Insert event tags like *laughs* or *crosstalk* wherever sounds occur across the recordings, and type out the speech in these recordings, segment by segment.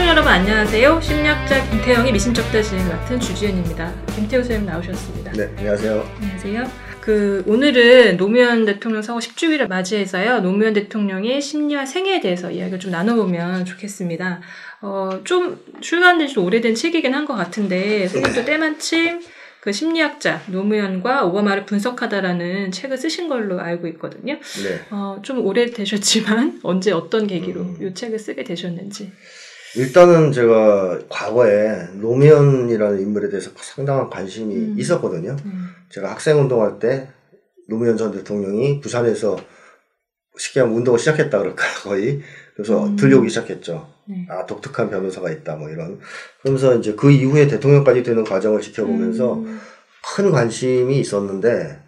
시청자 여러분 안녕하세요. 심리학자 김태형의 미심쩍다 진행 맡은 주지은입니다. 김태우 선생님 나오셨습니다. 네, 안녕하세요. 안녕하세요. 그 오늘은 노무현 대통령 사고 10주기를 맞이해서요. 노무현 대통령의 심리와 생애에 대해서 이야기를 좀 나눠보면 좋겠습니다. 어, 좀 출간된 지 오래된 책이긴 한 것 같은데 선생님도 때마침 그 심리학자 노무현과 오바마를 분석하다라는 책을 쓰신 걸로 알고 있거든요. 네. 어, 좀 오래되셨지만 *laughs* 언제 어떤 계기로 음. 이 책을 쓰게 되셨는지. 일단은 제가 과거에 노무현이라는 인물에 대해서 상당한 관심이 음. 있었거든요. 음. 제가 학생 운동할 때 노무현 전 대통령이 부산에서 쉽게 하면 운동을 시작했다 그럴까 *laughs* 거의 그래서 음. 들려오기 시작했죠. 네. 아 독특한 변호사가 있다 뭐 이런 그러면서 이제 그 이후에 대통령까지 되는 과정을 지켜보면서 음. 큰 관심이 있었는데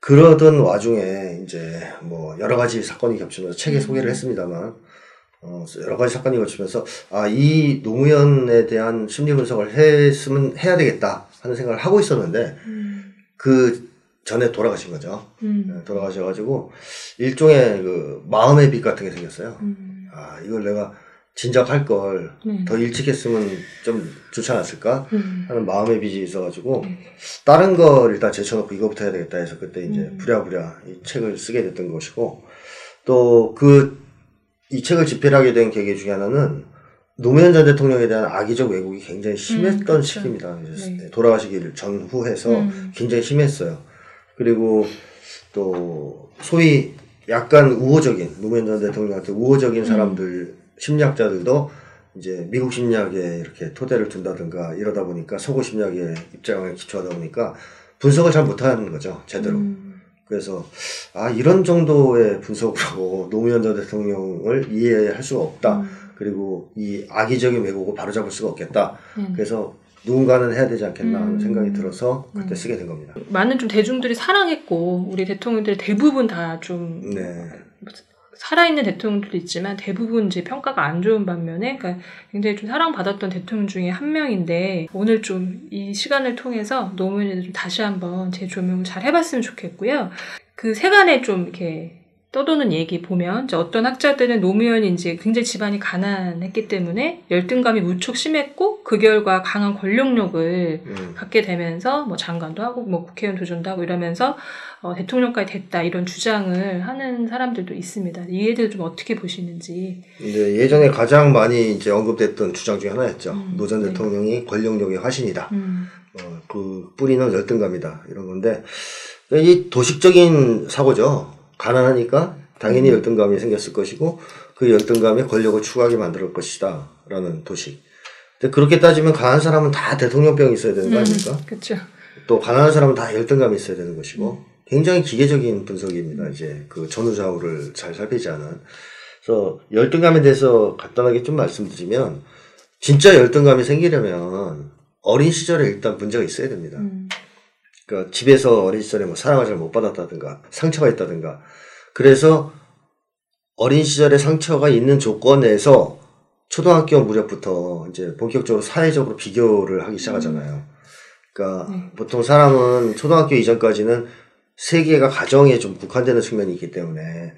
그러던 와중에 이제 뭐 여러 가지 사건이 겹치면서 책에 음. 소개를 했습니다만 어 여러 가지 사건이 겹치면서 아 이 노무현에 대한 심리 분석을 했으면 해야 되겠다 하는 생각을 하고 있었는데 음. 그 전에 돌아가신 거죠. 음. 네, 돌아가셔가지고 일종의 그 마음의 빚 같은 게 생겼어요. 음. 아 이걸 내가 진작 할 걸더 네. 일찍 했으면 좀 좋지 않았을까 음. 하는 마음의 빚이 있어가지고 네. 다른 걸 일단 제쳐놓고 이거부터 해야 되겠다 해서 그때 이제 음. 부랴부랴 이 책을 쓰게 됐던 것이고 또그 이 책을 집필하게 된 계기 중에 하나는 노무현 전 대통령에 대한 악의적 왜곡이 굉장히 심했던 그렇죠. 시기입니다. 이제 네. 돌아가시기를 전후해서 음. 굉장히 심했어요. 그리고 또 소위 약간 우호적인 노무현 전 대통령한테 우호적인 사람들 심리학자들도 이제 미국 심리학에 이렇게 토대를 둔다든가 이러다 보니까 서구 심리학의 입장을 기초하다 보니까 분석을 잘 못하는 거죠 제대로. 음. 그래서 아 이런 정도의 분석으로 *laughs* 노무현 전 대통령을 이해할 수가 없다. 음. 그리고 이 악의적인 왜곡을 바로잡을 수가 없겠다. 네. 그래서 누군가는 해야 되지 않겠나 하는 음. 생각이 들어서 그때 음. 쓰게 된 겁니다. 많은 좀 대중들이 사랑했고 우리 대통령들 대부분 다좀 네. 살아있는 대통령들도 있지만 대부분 이제 평가가 안 좋은 반면에 그러니까 굉장히 좀 사랑받았던 대통령 중에 한 명인데 오늘 좀 이 시간을 통해서 대해서 좀 다시 한번 재조명을 잘 해봤으면 좋겠고요. 그 세간에 좀 이렇게 떠도는 얘기 보면 이제 어떤 학자들은 노무현이 이제 굉장히 집안이 가난했기 때문에 열등감이 무척 심했고 그 결과 강한 권력력을 음. 갖게 되면서 뭐 장관도 하고 뭐 국회의원 도전도 하고 이러면서 어, 대통령까지 됐다 이런 주장을 하는 사람들도 있습니다. 이에 대해서 좀 어떻게 보시는지. 이제 예전에 가장 많이 이제 언급됐던 주장 중에 하나였죠. 음, 노전 네. 대통령이 권력력의 화신이다. 음, 어, 그 뿌리는 열등감이다. 이런 건데 이 도식적인 사고죠. 가난하니까 당연히 음. 열등감이 생겼을 것이고 그 열등감이 권력을 추구하게 만들 것이다. 라는 도식. 근데 그렇게 따지면 가난한 사람은 다 대통령병이 있어야 되는 거 아닙니까? 그렇죠. 또 가난한 사람은 다 열등감이 있어야 되는 것이고 굉장히 기계적인 분석입니다. 이제 그 전후좌우를 잘 살피지 않은. 그래서 열등감에 대해서 간단하게 좀 말씀드리면 진짜 열등감이 생기려면 어린 시절에 일단 문제가 있어야 됩니다. 음, 그러니까 집에서 어린 시절에 뭐 사랑을 잘 못 받았다든가 상처가 있다든가 그래서 어린 시절에 상처가 있는 조건에서 초등학교 무렵부터 이제 본격적으로 사회적으로 비교를 하기 시작하잖아요. 그러니까 네. 보통 사람은 초등학교 이전까지는 세계가 가정에 좀 국한되는 측면이 있기 때문에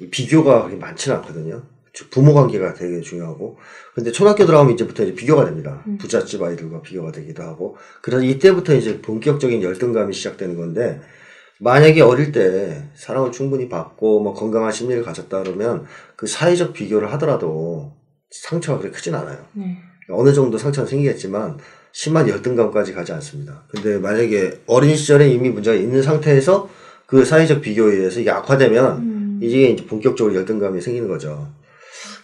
이 비교가 그렇게 많지는 않거든요. 즉, 부모 관계가 되게 중요하고. 근데 초등학교 들어가면 이제부터 이제 비교가 됩니다. 음. 부잣집 아이들과 비교가 되기도 하고. 그래서 이때부터 이제 본격적인 열등감이 시작되는 건데, 만약에 어릴 때 사랑을 충분히 받고 뭐 건강한 심리를 가졌다 그러면 그 사회적 비교를 하더라도 상처가 그렇게 크진 않아요. 네. 어느 정도 상처는 생기겠지만 심한 열등감까지 가지 않습니다. 근데 만약에 어린 시절에 이미 문제가 있는 상태에서 그 사회적 비교에 의해서 이게 악화되면 음, 이게 이제 본격적으로 열등감이 생기는 거죠.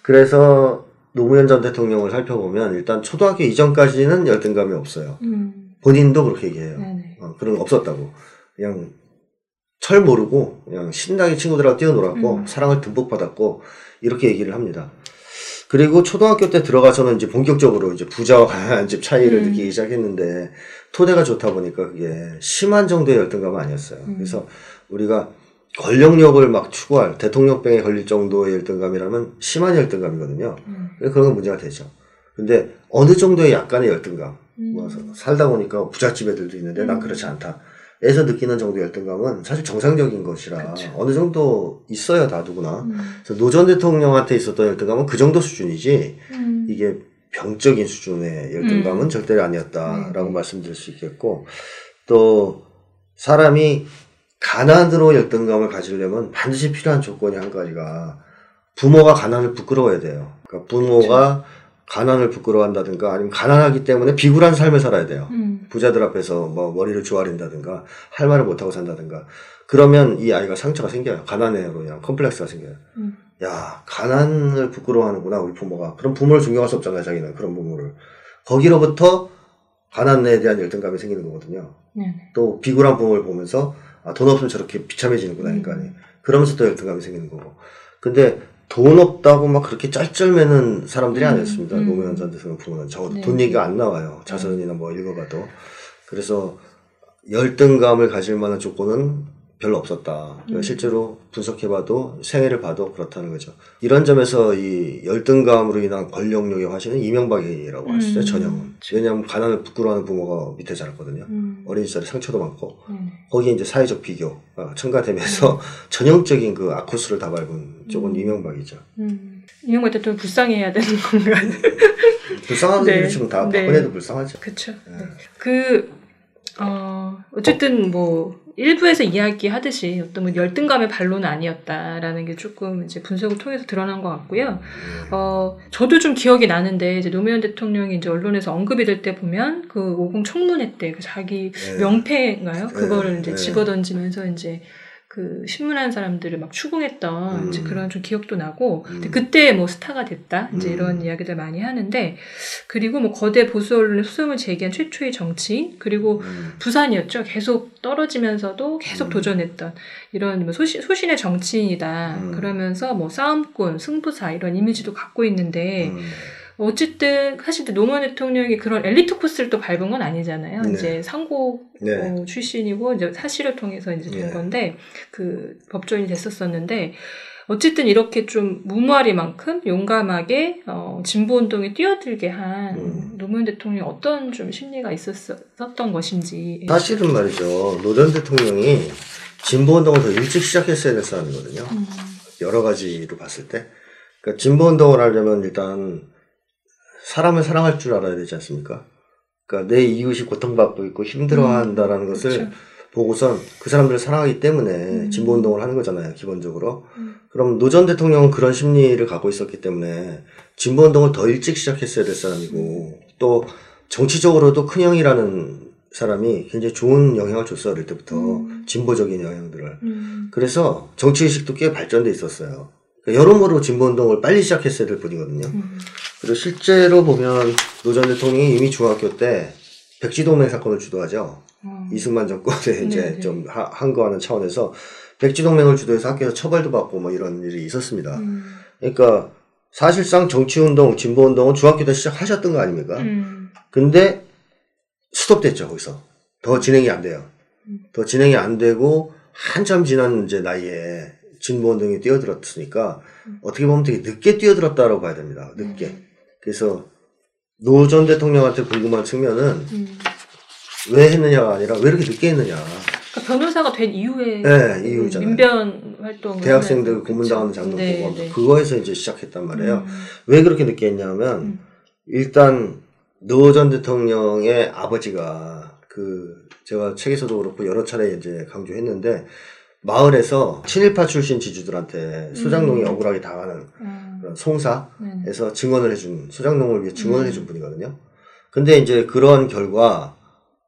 그래서 노무현 전 대통령을 살펴보면 일단 초등학교 이전까지는 열등감이 없어요. 음, 본인도 그렇게 얘기해요. 어, 그런 거 없었다고. 그냥 철 모르고 그냥 신나게 친구들하고 뛰어놀았고 음. 사랑을 듬뿍 받았고 이렇게 얘기를 합니다. 그리고 초등학교 때 들어가서는 이제 본격적으로 이제 부자와 가난한 집 차이를 음. 느끼기 시작했는데 토대가 좋다 보니까 그게 심한 정도의 열등감은 아니었어요. 음. 그래서 우리가 권력력을 막 추구할 대통령병에 걸릴 정도의 열등감이라면 심한 열등감이거든요. 음, 그런 건 문제가 되죠. 근데 어느 정도의 약간의 열등감, 음. 뭐 살다 보니까 부잣집 애들도 있는데 난 음. 그렇지 않다. 에서 느끼는 정도의 열등감은 사실 정상적인 것이라 그쵸. 어느 정도 있어야 다 누구나. 음, 그래서 노 전 대통령한테 있었던 열등감은 그 정도 수준이지 음, 이게 병적인 수준의 열등감은 음. 절대 아니었다라고 네. 말씀드릴 수 있겠고 또 사람이 가난으로 열등감을 가지려면 반드시 필요한 조건이 한 가지가 부모가 가난을 부끄러워야 돼요. 그러니까 부모가 가난을 부끄러워한다든가 아니면 가난하기 때문에 비굴한 삶을 살아야 돼요. 음. 부자들 앞에서 뭐 머리를 조아린다든가 할 말을 못하고 산다든가 그러면 이 아이가 상처가 생겨요. 가난해로 인한 컴플렉스가 생겨요. 음. 야 가난을 부끄러워하는구나 우리 부모가 그럼 부모를 존경할 수 없잖아요 자기는 그런 부모를 거기로부터 가난에 대한 열등감이 생기는 거거든요. 네. 또 비굴한 부모를 보면서 아, 돈 없으면 저렇게 비참해지는구나 음. 인간이 그러면서 또 열등감이 생기는 거고 근데 돈 없다고 막 그렇게 짤짤매는 사람들이 음. 아니었습니다 음. 노무현 전 대통령 부모는 적어도 네. 돈 얘기가 안 나와요 자선이나 뭐 읽어봐도 그래서 열등감을 가질 만한 조건은 별로 없었다. 음. 실제로 분석해봐도 생애를 봐도 그렇다는 거죠. 이런 점에서 이 열등감으로 인한 권력력의 화신은 이명박이라고. 음. 전형은. 왜냐하면 가난을 부끄러워하는 부모가 밑에 자랐거든요. 음. 어린 시절에 상처도 많고 네네. 거기에 이제 사회적 비교, 아, 첨가되면서 *laughs* 전형적인 그 아코스를 다 밟은 쪽은 음. 이명박이죠. 음. 이명박 대통령 불쌍해야 되는 건가? *laughs* 불쌍한 네. 일이 지금 다 네. 박근혜도 불쌍하죠. 네. 네. 그, 어, 어쨌든 뭐, 일부에서 이야기하듯이 어떤 뭐 열등감의 반론은 아니었다라는 게 조금 이제 분석을 통해서 드러난 것 같고요. 어, 저도 좀 기억이 나는데, 이제 노무현 대통령이 이제 언론에서 언급이 될 때 보면, 그50 청문회 때, 그 자기 네. 명패인가요? 네, 그거를 이제 네. 집어 던지면서 이제 그 신문한 사람들을 막 추궁했던 음. 이제 그런 좀 기억도 나고, 음. 그때 뭐 스타가 됐다, 이제 음. 이런 이야기들 많이 하는데, 그리고 뭐 거대 보수 언론의 소송을 제기한 최초의 정치인, 그리고 음. 부산이었죠. 계속 떨어지면서도 계속 음. 도전했던 이런 뭐 소신, 소신의 정치인이다. 음. 그러면서 뭐 싸움꾼, 승부사 이런 이미지도 갖고 있는데 음. 어쨌든 사실 또 노무현 대통령이 그런 엘리트 코스를 또 밟은 건 아니잖아요. 네. 이제 상고 네. 어, 출신이고 이제 사실을 통해서 이제 된 네. 건데 그 법조인이 됐었었는데 어쨌든 이렇게 좀 무모하리만큼 용감하게 어, 진보 운동에 뛰어들게 한 음. 노무현 대통령 어떤 좀 심리가 있었었던 것인지 사실은 말이죠. 노전 대통령이 진보 운동을 더 일찍 시작했어야 될 사람이거든요. 음, 여러 가지로 봤을 때. 그러니까 진보 운동을 하려면 일단 사람을 사랑할 줄 알아야 되지 않습니까? 그러니까 내 이웃이 고통받고 있고 힘들어한다라는 것을 그렇죠. 보고선 그 사람들을 사랑하기 때문에 음. 진보 운동을 하는 거잖아요, 기본적으로. 음. 그럼 노 전 대통령은 그런 심리를 갖고 있었기 때문에 진보 운동을 더 일찍 시작했어야 될 사람이고 또 정치적으로도 큰 형이라는 사람이 굉장히 좋은 영향을 줬어요, 어릴 때부터. 음. 진보적인 영향들을. 음, 그래서 정치의식도 꽤 발전돼 있었어요. 그러니까 여러모로 진보운동을 빨리 시작했어야 될 뿐이거든요. 음, 그리고 실제로 보면 노전 대통령이 이미 중학교 때 백지동맹 사건을 주도하죠. 어. 이승만 정권에 이제 네, 네. 좀 하- 항거하는 차원에서 백지동맹을 주도해서 학교에서 처벌도 받고 뭐 이런 일이 있었습니다. 음, 그러니까 사실상 정치운동, 진보운동은 중학교 때 시작하셨던 거 아닙니까? 음, 근데 스톱됐죠, 거기서. 더 진행이 안 돼요. 음. 더 진행이 안 되고, 한참 지난 이제 나이에 진보운동에 뛰어들었으니까, 음. 어떻게 보면 되게 늦게 뛰어들었다라고 봐야 됩니다. 늦게. 음. 그래서, 노 전 대통령한테 궁금한 측면은, 음. 왜 했느냐가 아니라, 왜 이렇게 늦게 했느냐. 그러니까 변호사가 된 이후에 네, 이유잖아요. 민변 활동 대학생들 고문당하는 장면 네, 보고, 네. 그거에서 이제 시작했단 말이에요. 음, 왜 그렇게 늦게 했냐면, 음. 일단 노 전 대통령의 아버지가 그 제가 책에서도 그렇고 여러 차례 이제 강조했는데 마을에서 친일파 출신 지주들한테 소장농이 음. 억울하게 당하는 음, 그런 송사에서 네네. 증언을 해준 소장농을 위해 증언을 음. 해준 분이거든요. 근데 이제 그런 결과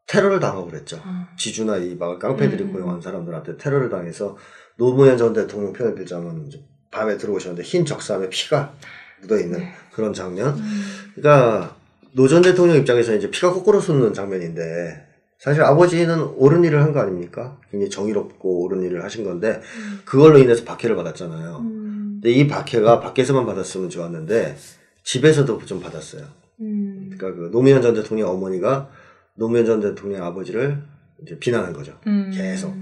테러를 당하고 그랬죠. 아, 지주나 이 마을 깡패들이 음. 고용한 사람들한테 테러를 당해서 노무현 전 대통령 편을 빌자면 밤에 들어오셨는데 흰 적삼에 피가 묻어 있는 네. 그런 장면. 음, 그러니까 노 전 대통령 입장에서 이제 피가 거꾸로 솟는 장면인데 사실 아버지는 옳은 일을 한 거 아닙니까? 굉장히 정의롭고 옳은 일을 하신 건데 음, 그걸로 인해서 박해를 받았잖아요. 음, 근데 이 박해가 밖에서만 받았으면 좋았는데 집에서도 좀 받았어요. 음, 그러니까 그 노무현 전 대통령 어머니가 노무현 전 대통령 아버지를 이제 비난한 거죠. 음, 계속.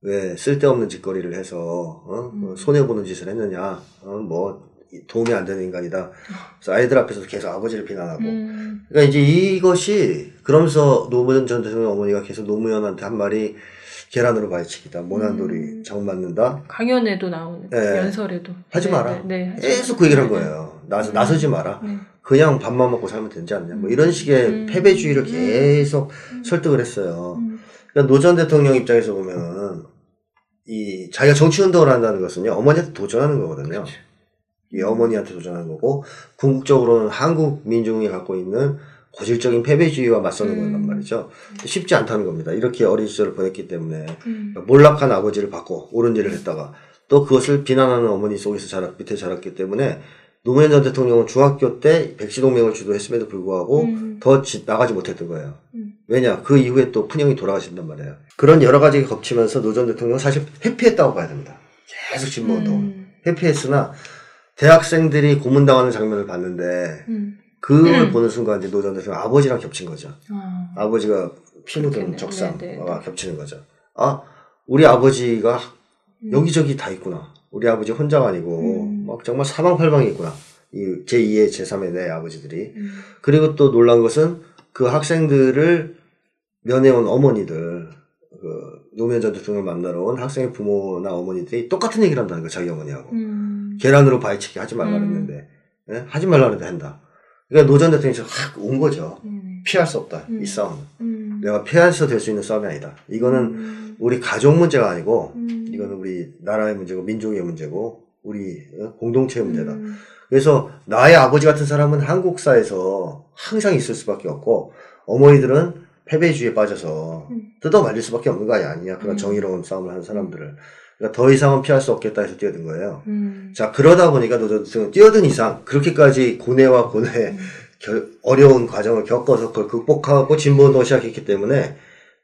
왜 쓸데없는 짓거리를 해서 어? 뭐 음. 손해 보는 짓을 했느냐? 어? 뭐 도움이 안 되는 인간이다. 그래서 아이들 앞에서 계속 아버지를 비난하고. 음, 그러니까 이제 이것이 그러면서 노무현 전 대통령 어머니가 계속 노무현한테 한 말이 계란으로 발치기다. 모난돌이 음. 정 맞는다. 강연에도 나오는 네. 연설에도 하지 네, 마라. 네, 네, 하지 계속. 그 얘기를 한 네, 거예요. 나서 음. 나서지 마라. 네. 그냥 밥만 먹고 살면 되지 않냐. 뭐 이런 식의 음. 패배주의를 음. 계속 음. 설득을 했어요. 음. 그러니까 노 전 대통령 입장에서 보면 이 자기가 정치 운동을 한다는 것은요 어머니한테 도전하는 거거든요. 그렇죠. 이 어머니한테 도전하는 거고 궁극적으로는 한국 민중이 갖고 있는 고질적인 패배주의와 맞서는 음. 거란 말이죠. 쉽지 않다는 겁니다. 이렇게 어린 시절을 보냈기 때문에 음. 몰락한 아버지를 봤고 옳은 일을 했다가 또 그것을 비난하는 어머니 속에서 자랐 밑에 자랐기 때문에 노무현 전 대통령은 중학교 때 백지 동맹을 주도했음에도 불구하고 음. 더 지- 나가지 못했던 거예요. 음. 왜냐 그 이후에 또 큰형이 돌아가신단 말이에요. 그런 여러 가지가 겹치면서 노 전 대통령은 사실 회피했다고 봐야 됩니다. 계속 진보운동 음. 회피했으나 대학생들이 고문당하는 장면을 봤는데 음. 그걸 음. 보는 순간 이제 노전 대통령 아버지랑 겹친 거죠. 아. 아버지가 피 묻은 그렇겠네요. 적상과 네, 네. 겹치는 거죠. 아 우리 아버지가 음. 여기저기 다 있구나. 우리 아버지 혼자가 아니고 음. 막 정말 사방팔방이 있구나. 이 제2의 제3의 내 아버지들이. 음. 그리고 또 놀란 것은 그 학생들을 면회온 어머니들, 그 노무현 전 대통령을 만나러 온 학생의 부모나 어머니들이 똑같은 얘기를 한다는 거예요. 자기 어머니하고. 음. 계란으로 바위치기 하지 말라 음. 그랬는데 예? 하지 말라 그랬는데 한다. 그러니까 노 전 대통령이 확 온 거죠. 음. 피할 수 없다. 음. 이 싸움은. 음. 내가 피해서 될 수 있는 싸움이 아니다. 이거는 음. 우리 가족 문제가 아니고 음. 이거는 우리 나라의 문제고 민족의 문제고 우리 어? 공동체의 문제다. 음. 그래서 나의 아버지 같은 사람은 한국사에서 항상 있을 수밖에 없고 어머니들은 패배주의에 빠져서 음. 뜯어 말릴 수밖에 없는 거 아니야. 그런 음. 정의로운 싸움을 하는 사람들을. 그러니까 더 이상은 피할 수 없겠다 해서 뛰어든 거예요. 음. 자 그러다 보니까 대통령 뛰어든 이상 그렇게까지 고뇌와 고뇌 음. 결- 어려운 과정을 겪어서 그걸 극복하고 진보운동을 시작했기 때문에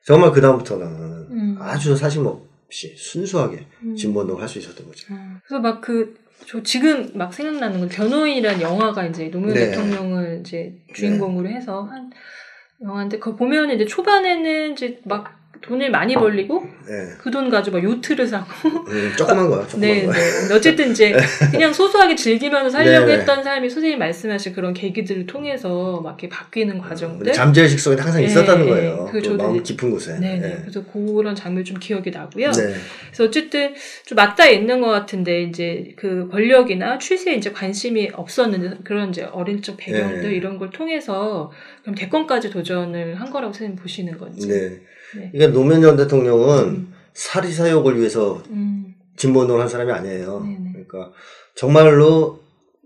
정말 그 다음부터는 음. 아주 사심 없이 순수하게 음. 진보운동을 할 수 있었던 거죠. 아, 그래서 막 그, 저 지금 막 생각나는 건 변호인이라는 영화가 이제 노무현 네. 대통령을 이제 주인공으로 해서 한 영화인데 그거 보면 이제 초반에는 이제 막 돈을 많이 벌리고 네, 그돈 가지고 막 요트를 사고 음, 조그만 거야, 조그만 네, 거. 네. 어쨌든 이제 *laughs* 그냥 소소하게 즐기면서 살려고 네. 했던 삶이 선생님 말씀하신 그런 계기들을 통해서 막 이렇게 바뀌는 과정들. 잠재의식 속에 항상 네, 있었다는 네. 거예요. 그그 저도 마음 깊은 곳에. 네, 네. 네. 그래서 그런 장면 좀 기억이 나고요. 네. 그래서 어쨌든 좀 맞닿아 있는 것 같은데 이제 그 권력이나 추세에 이제 관심이 없었는데 그런 이제 어린 적 배경들 네. 이런 걸 통해서 그럼 대권까지 도전을 한 거라고 선생님 보시는 건지. 네. 네. 그러니까 노무현 전 대통령은 음. 사리 사욕을 위해서 음. 진보운동을 한 사람이 아니에요. 네네. 그러니까 정말로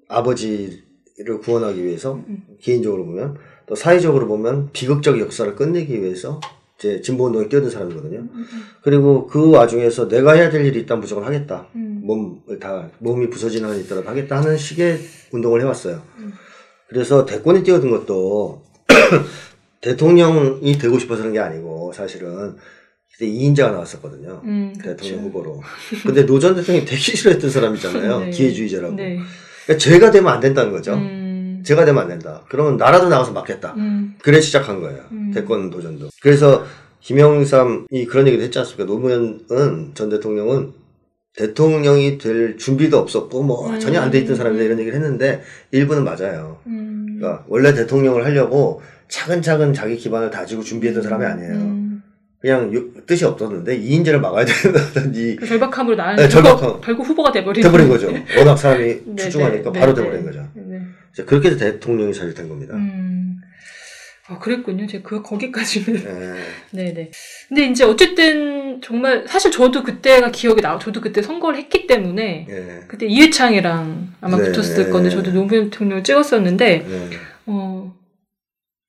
아버지를 구원하기 위해서 음. 개인적으로 보면 또 사회적으로 보면 비극적 역사를 끝내기 위해서 이제 진보운동에 뛰어든 사람이거든요. 음, 음, 그리고 그 와중에서 내가 해야 될 일이 있다면 무조건 하겠다. 음. 몸을 다 몸이 부서지는 한이 있더라도 하겠다 하는 식의 운동을 해왔어요. 음. 그래서 대권에 뛰어든 것도 *clears throat* 대통령이 되고 싶어서 그런 게 아니고 사실은 그때 이인자가 나왔었거든요. 음, 대통령 그렇죠. 후보로. 근데 노 전 대통령이 되기 싫어했던 사람이잖아요. *laughs* 네. 기회주의자라고. 네. 그러니까 제가 되면 안 된다는 거죠. 음. 제가 되면 안 된다. 그러면 나라도 나가서 막겠다. 음. 그래 시작한 거예요. 음. 대권 도전도. 그래서 김영삼이 그런 얘기도 했지 않습니까? 노무현은 전 대통령은 대통령이 될 준비도 없었고 뭐 음. 전혀 안 돼 있던 사람이다 이런 얘기를 했는데 일부는 맞아요. 음. 그러니까 원래 대통령을 하려고 차근차근 자기 기반을 다지고 준비했던 사람이 아니에요. 음. 그냥 요- 뜻이 없었는데 이인재를 막아야 된다든지 *laughs* 그 절박함으로 나는 네, 절박함. 결국 후보가 돼버린 돼버린 거죠. 워낙 사람이 *laughs* 네, 출중하니까 네, 바로 네, 돼버린 네. 거죠. 네. 이제 그렇게 해서 대통령이 잘된 겁니다. 음. 아, 그랬군요. 제가 그 거기까지는. 예. *laughs* 네네. 근데 이제 어쨌든 정말 사실 저도 그때가 기억이 나. 저도 그때 선거를 했기 때문에 예. 그때 이회창이랑 아마 네. 붙었을 건데 저도 노무현 대통령을 찍었었는데 예. 어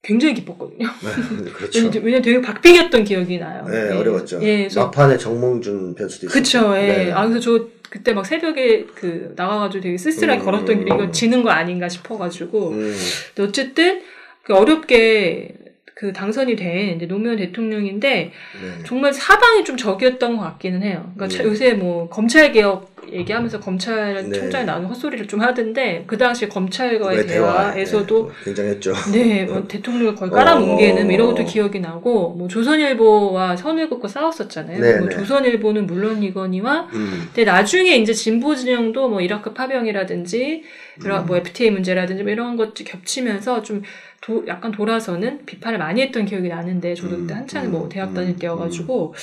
굉장히 기뻤거든요. 네, *laughs* 그렇죠. 왜냐면 되게 박빙이었던 기억이 나요. 네, 예. 어려웠죠. 예, 그래서 막판에 정몽준 변수도 있었고. 그쵸, 예. 네. 아, 그래서 저 그때 막 새벽에 그 나가가지고 되게 쓸쓸하게 음. 걸었던 길이 이거 지는 거 아닌가 싶어가지고. 음, 근데 어쨌든 그 어렵게 그 당선이 된 이제 노무현 대통령인데 네. 정말 사방이 좀 적이었던 것 같기는 해요. 그러니까 차- 음. 요새 뭐 검찰 개혁 얘기하면서 검찰 네. 총장이 나오는 헛소리를 좀 하던데 그 당시 검찰과의 대화? 대화에서도 네, 굉장했죠. 네, 뭐 대통령을 거의 깔아뭉개는 어. 이런 것도 기억이 나고, 뭐 조선일보와 선일국과 싸웠었잖아요. 네, 뭐 네. 조선일보는 물론이거니와, 음, 근데 나중에 이제 진보 진영도 뭐 이라크 파병이라든지, 이런 음. 뭐 FTA 문제라든지 뭐 이런 것들 겹치면서 좀 도- 약간 돌아서는 비판을 많이 했던 기억이 나는데, 저도 그때 음, 한창 뭐 음, 대학 음, 다닐 때여가지고,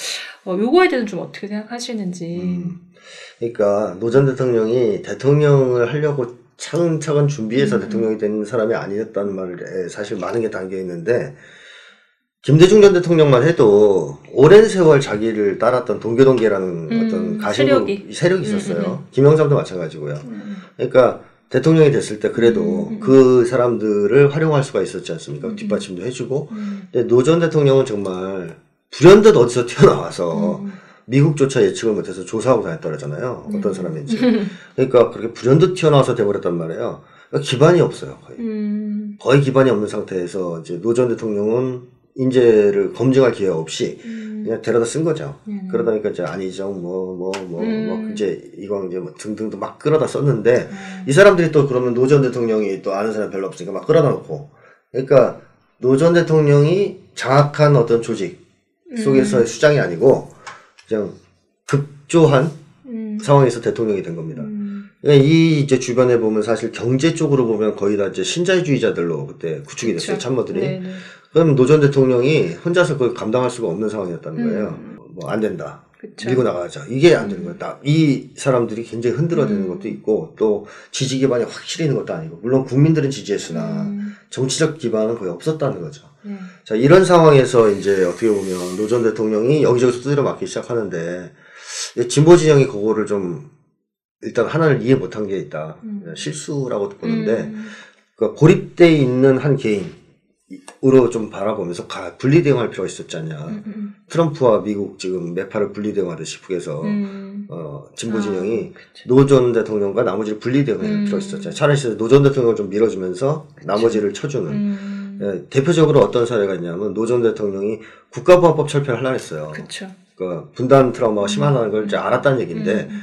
어, 요거에 대해서는 좀 어떻게 생각하시는지. 음. 그러니까 노 전 대통령이 대통령을 하려고 차근차근 준비해서 음. 대통령이 된 사람이 아니었다는 말에 사실 많은 게 담겨 있는데 김대중 전 대통령만 해도 오랜 세월 자기를 따랐던 동교동계라는 음, 어떤 가신부 세력이. 세력이 음, 있었어요. 김영삼도 마찬가지고요. 음. 그러니까 대통령이 됐을 때 그래도 음, 음. 그 사람들을 활용할 수가 있었지 않습니까? 음. 뒷받침도 해주고. 음. 근데 노 전 대통령은 정말 불현듯 어디서 *laughs* 튀어나와서 음. 미국조차 예측을 못해서 조사하고 다녔더라잖아요. 어떤 음. 사람인지. 그러니까 그렇게 불현듯 튀어나와서 돼버렸단 말이에요. 그러니까 기반이 없어요. 거의. 음. 거의 기반이 없는 상태에서 이제 노 전 대통령은 인재를 검증할 기회 없이 음. 그냥 데려다 쓴 거죠. 음. 그러다 보니까 이제 안희정 뭐 뭐 뭐뭐 음. 이제 이광 이제 뭐 등등도 막 끌어다 썼는데 음. 이 사람들이 또 그러면 노 전 대통령이 또 아는 사람 별로 없으니까 막 끌어다 놓고 그러니까 노 전 대통령이 장악한 어떤 조직 속에서의 수장이 아니고 그냥 급조한 음. 상황에서 대통령이 된 겁니다. 음. 그러니까 이 이제 주변에 보면 사실 경제 쪽으로 보면 거의 다 이제 신자유주의자들로 그때 구축이 됐어요 그쵸. 참모들이. 네, 네. 그럼 노 전 대통령이 혼자서 그걸 감당할 수가 없는 상황이었다는 음. 거예요. 뭐 안 된다. 그쵸. 밀고 나가자. 이게 안 되는 거예요. 나- 이 사람들이 굉장히 흔들어대는 음. 것도 있고 또 지지 기반이 확실히 있는 것도 아니고 물론 국민들은 지지했으나 음. 정치적 기반은 거의 없었다는 거죠. 네. 자 이런 상황에서 이제 어떻게 보면 노 전 대통령이 여기저기서 두드려 맞기 시작하는데 이 진보 진영이 그거를 좀 일단 하나를 이해 못한 게 있다. 음. 실수라고 보는데 음. 그러니까 고립돼 있는 한 개인 으로 좀 바라보면서 가- 분리 대응할 필요가 있었지 않냐. 음. 음. 트럼프와 미국 지금 매파를 분리 대응하듯이 북에서 음. 어, 진보 진영이 아, 그쵸. 노전 대통령과 나머지를 분리 대응할 음. 필요가 있었죠. 차라리 노전 대통령을 좀 밀어주면서 나머지를 쳐주는. 음. 예, 대표적으로 어떤 사례가 있냐면 노전 대통령이 국가보안법 철폐를 하려 했어요. 그쵸. 그러니까 분단 트라우마가 심하다는 걸 이제 알았다는 얘기인데 음.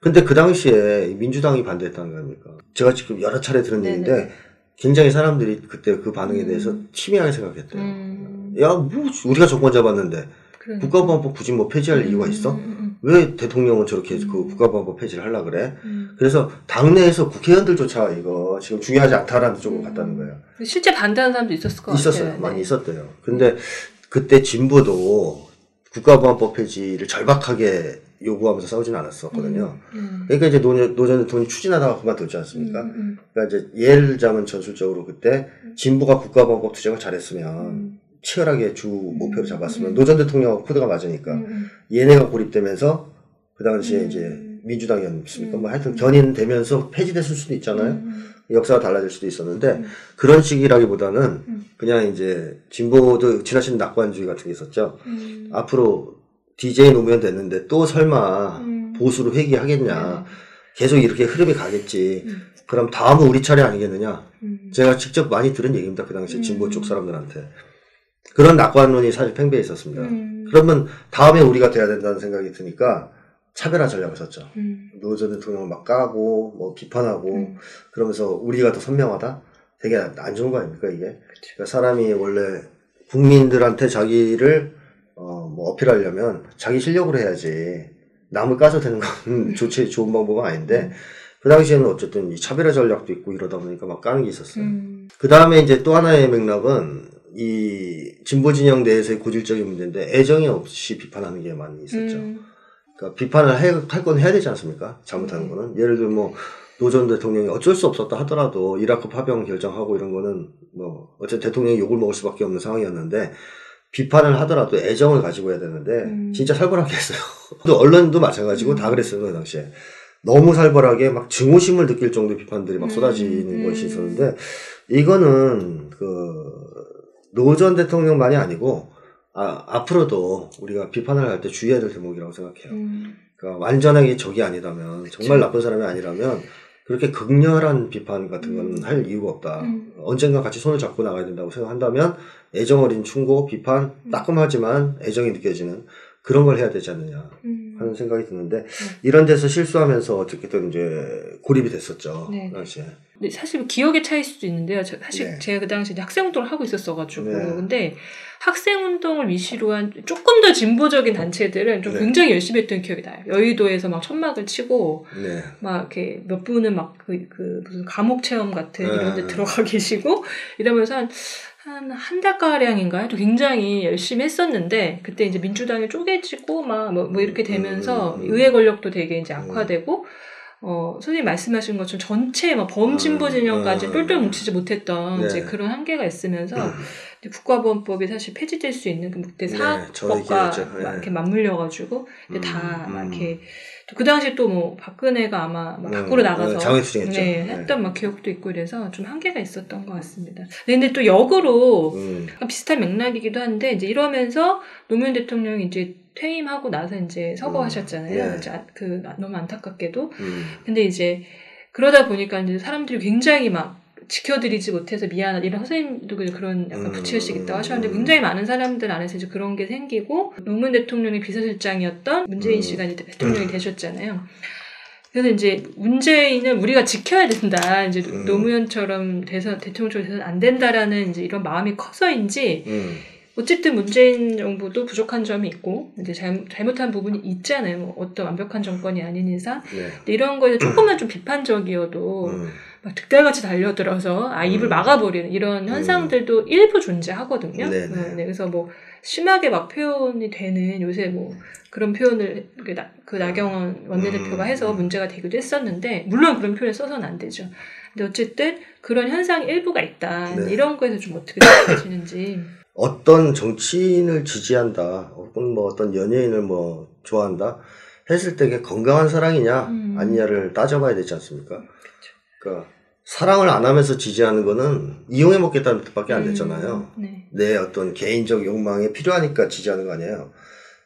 근데 그 당시에 민주당이 반대했다는 겁니까? 제가 지금 여러 차례 들은 네네. 얘기인데 굉장히 사람들이 그때 그 반응에 음. 대해서 치밀하게 생각했대요. 음. 야, 뭐 우리가 정권 잡았는데 그러니까. 국가보안법 굳이 뭐 폐지할 이유가 있어? 음, 음, 왜 대통령은 저렇게 음. 그 국가보안법 폐지를 하려 그래? 음. 그래서 당내에서 국회의원들조차 이거 지금 중요하지 않다라는 쪽으로 갔다는 거예요. 음. 실제 반대하는 사람도 있었을 것 있었어요. 같아요. 많이 네. 있었대요. 근데 그때 진보도 국가보안법 폐지를 절박하게 요구하면서 싸우진 않았었거든요. 음. 그러니까 이제 노전, 노전 대통령이 추진하다가 그만뒀지 않습니까? 음, 음, 그러니까 이제 예를 들자면 전술적으로 그때 진보가 국가보안법 투쟁을 잘했으면 음. 치열하게 주 목표로 잡았으면 음. 노전 대통령하고 코드가 맞으니까 음, 음. 얘네가 고립되면서 그 당시에 음. 이제 민주당이었습니까? 음. 뭐 하여튼 견인되면서 폐지됐을 수도 있잖아요. 음, 역사가 달라질 수도 있었는데 음. 그런 식이라기보다는 음. 그냥 이제 진보도 지나친 낙관주의 같은 게 있었죠. 음. 앞으로 DJ 노무현 됐는데 또 설마 음. 보수로 회귀하겠냐. 계속 이렇게 흐름이 가겠지. 음. 그럼 다음은 우리 차례 아니겠느냐. 음. 제가 직접 많이 들은 얘기입니다. 그 당시 음. 진보 쪽 사람들한테. 그런 낙관론이 사실 팽배해 있었습니다. 음. 그러면 다음에 우리가 돼야 된다는 생각이 드니까 차별화 전략을 썼죠. 음. 노전 대통령을 막 까고 뭐 비판하고 음. 그러면서 우리가 더 선명하다? 되게 안 좋은 거 아닙니까 이게? 그러니까 사람이 원래 국민들한테 자기를 어, 뭐 어필하려면 자기 실력으로 해야지 남을 까서 되는 건 *laughs* 좋지 좋은 방법은 아닌데 그 당시에는 어쨌든 이 차별화 전략도 있고 이러다 보니까 막 까는 게 있었어요. 음. 그 다음에 이제 또 하나의 맥락은 이 진보 진영 내에서의 고질적인 문제인데 애정이 없이 비판하는 게 많이 있었죠. 음. 그러니까 비판을 할 건 해야 되지 않습니까? 잘못하는 네. 거는 예를 들면 뭐 노전 대통령이 어쩔 수 없었다 하더라도 이라크 파병 결정하고 이런 거는 뭐 어쨌든 대통령이 욕을 먹을 수밖에 없는 상황이었는데 비판을 하더라도 애정을 가지고 해야 되는데 음. 진짜 살벌하게 했어요. *laughs* 또 언론도 마찬가지고 음. 다 그랬어요 그 당시에 너무 살벌하게 막 증오심을 느낄 정도의 비판들이 막 음. 쏟아지는 음. 것이 있었는데 이거는 그 노전 대통령만이 아니고 아, 앞으로도 우리가 비판을 할 때 주의해야 될 대목이라고 생각해요. 음. 그러니까 완전하게 적이 아니라면 정말 나쁜 사람이 아니라면 그렇게 극렬한 비판 같은 건 음. 할 이유가 없다. 음. 언젠가 같이 손을 잡고 나가야 된다고 생각한다면 애정 어린 충고, 비판, 음. 따끔하지만 애정이 느껴지는 그런 걸 해야 되지 않느냐 음. 하는 생각이 드는데 이런 데서 실수하면서 어떻게든 이제 고립이 됐었죠. 네. 그 당시에. 근데 사실 기억의 차일 수도 있는데요. 저- 사실 네. 제가 그 당시에 이제 학생 운동을 하고 있었어가지고 네. 근데 학생 운동을 위시로 한 조금 더 진보적인 단체들은 좀 네. 굉장히 열심히 했던 기억이 나요. 여의도에서 막 천막을 치고 네. 막 이렇게 몇 분은 막그 그 무슨 감옥 체험 같은 네. 이런 데 들어가 *laughs* 계시고 이러면서 한 한 한 달가량인가요? 또 굉장히 열심히 했었는데 그때 이제 민주당이 쪼개지고 막뭐 이렇게 되면서 음, 음, 음. 의회 권력도 되게 이제 음. 악화되고 어, 선생님 말씀하신 것처럼 전체 뭐 범진보 음, 진영까지 음. 똘똘 뭉치지 못했던 네. 이제 그런 한계가 있으면서 국가보안법이 사실 폐지될 수 있는 그 묵대 네, 사법과. 네. 막 이렇게 맞물려가지고 음. 이렇게 또 그 당시 또 뭐 박근혜가 아마 막 음, 밖으로 나가서 음, 장외투쟁했죠. 네, 네. 했던 막 기억도 있고 이래서 좀 한계가 있었던 것 같습니다. 네, 근데 또 역으로 음, 비슷한 맥락이기도 한데 이제 이러면서 노무현 대통령이 이제 퇴임하고 나서 이제 서거하셨잖아요. 음, 예. 아- 그 너무 안타깝게도. 음, 근데 이제 그러다 보니까 이제 사람들이 굉장히 막 지켜드리지 못해서 미안하다 이런 선생님도 그- 그런 약간 음, 부채의식 있다고 하셨는데 음. 굉장히 많은 사람들 안에서 이제 그런 게 생기고 노무현 대통령이 비서실장이었던 문재인 음. 씨가 이제 대통령이 되셨잖아요. 그래서 이제 문재인을 우리가 지켜야 된다. 이제 음. 노무현처럼 대선 대통령처럼 돼서는 안 된다라는 이제 이런 마음이 커서인지 음, 어쨌든 문재인 정부도 부족한 점이 있고 이제 잘, 잘못 한 부분이 있잖아요. 뭐 어떤 완벽한 정권이 아닌 이상 네. 근데 이런 거에 *clears throat* 조금만 좀 비판적이어도 음, 막 득달같이 달려들어서 아 입을 음. 막아버리는 이런 현상들도 일부 존재하거든요. 네네. 네, 네. 그래서 뭐 심하게 막 표현이 되는 요새 뭐 그런 표현을 그, 나, 그 나경원 원내대표가 음. 해서 문제가 되기도 했었는데 물론 그런 표현을 써서는 안 되죠. 근데 어쨌든 그런 현상이 일부가 있다. 네. 이런 거에서 좀 어떻게 생각하시는지. *coughs* 어떤 정치인을 지지한다, 혹은 뭐 어떤 연예인을 뭐 좋아한다 했을 때 그게 건강한 사랑이냐 음. 아니냐를 따져봐야 되지 않습니까? 그러니까 사랑을 안 하면서 지지하는 거는 이용해 먹겠다는 뜻밖에 안 됐잖아요. 음, 네. 내 어떤 개인적 욕망에 필요하니까 지지하는 거 아니에요.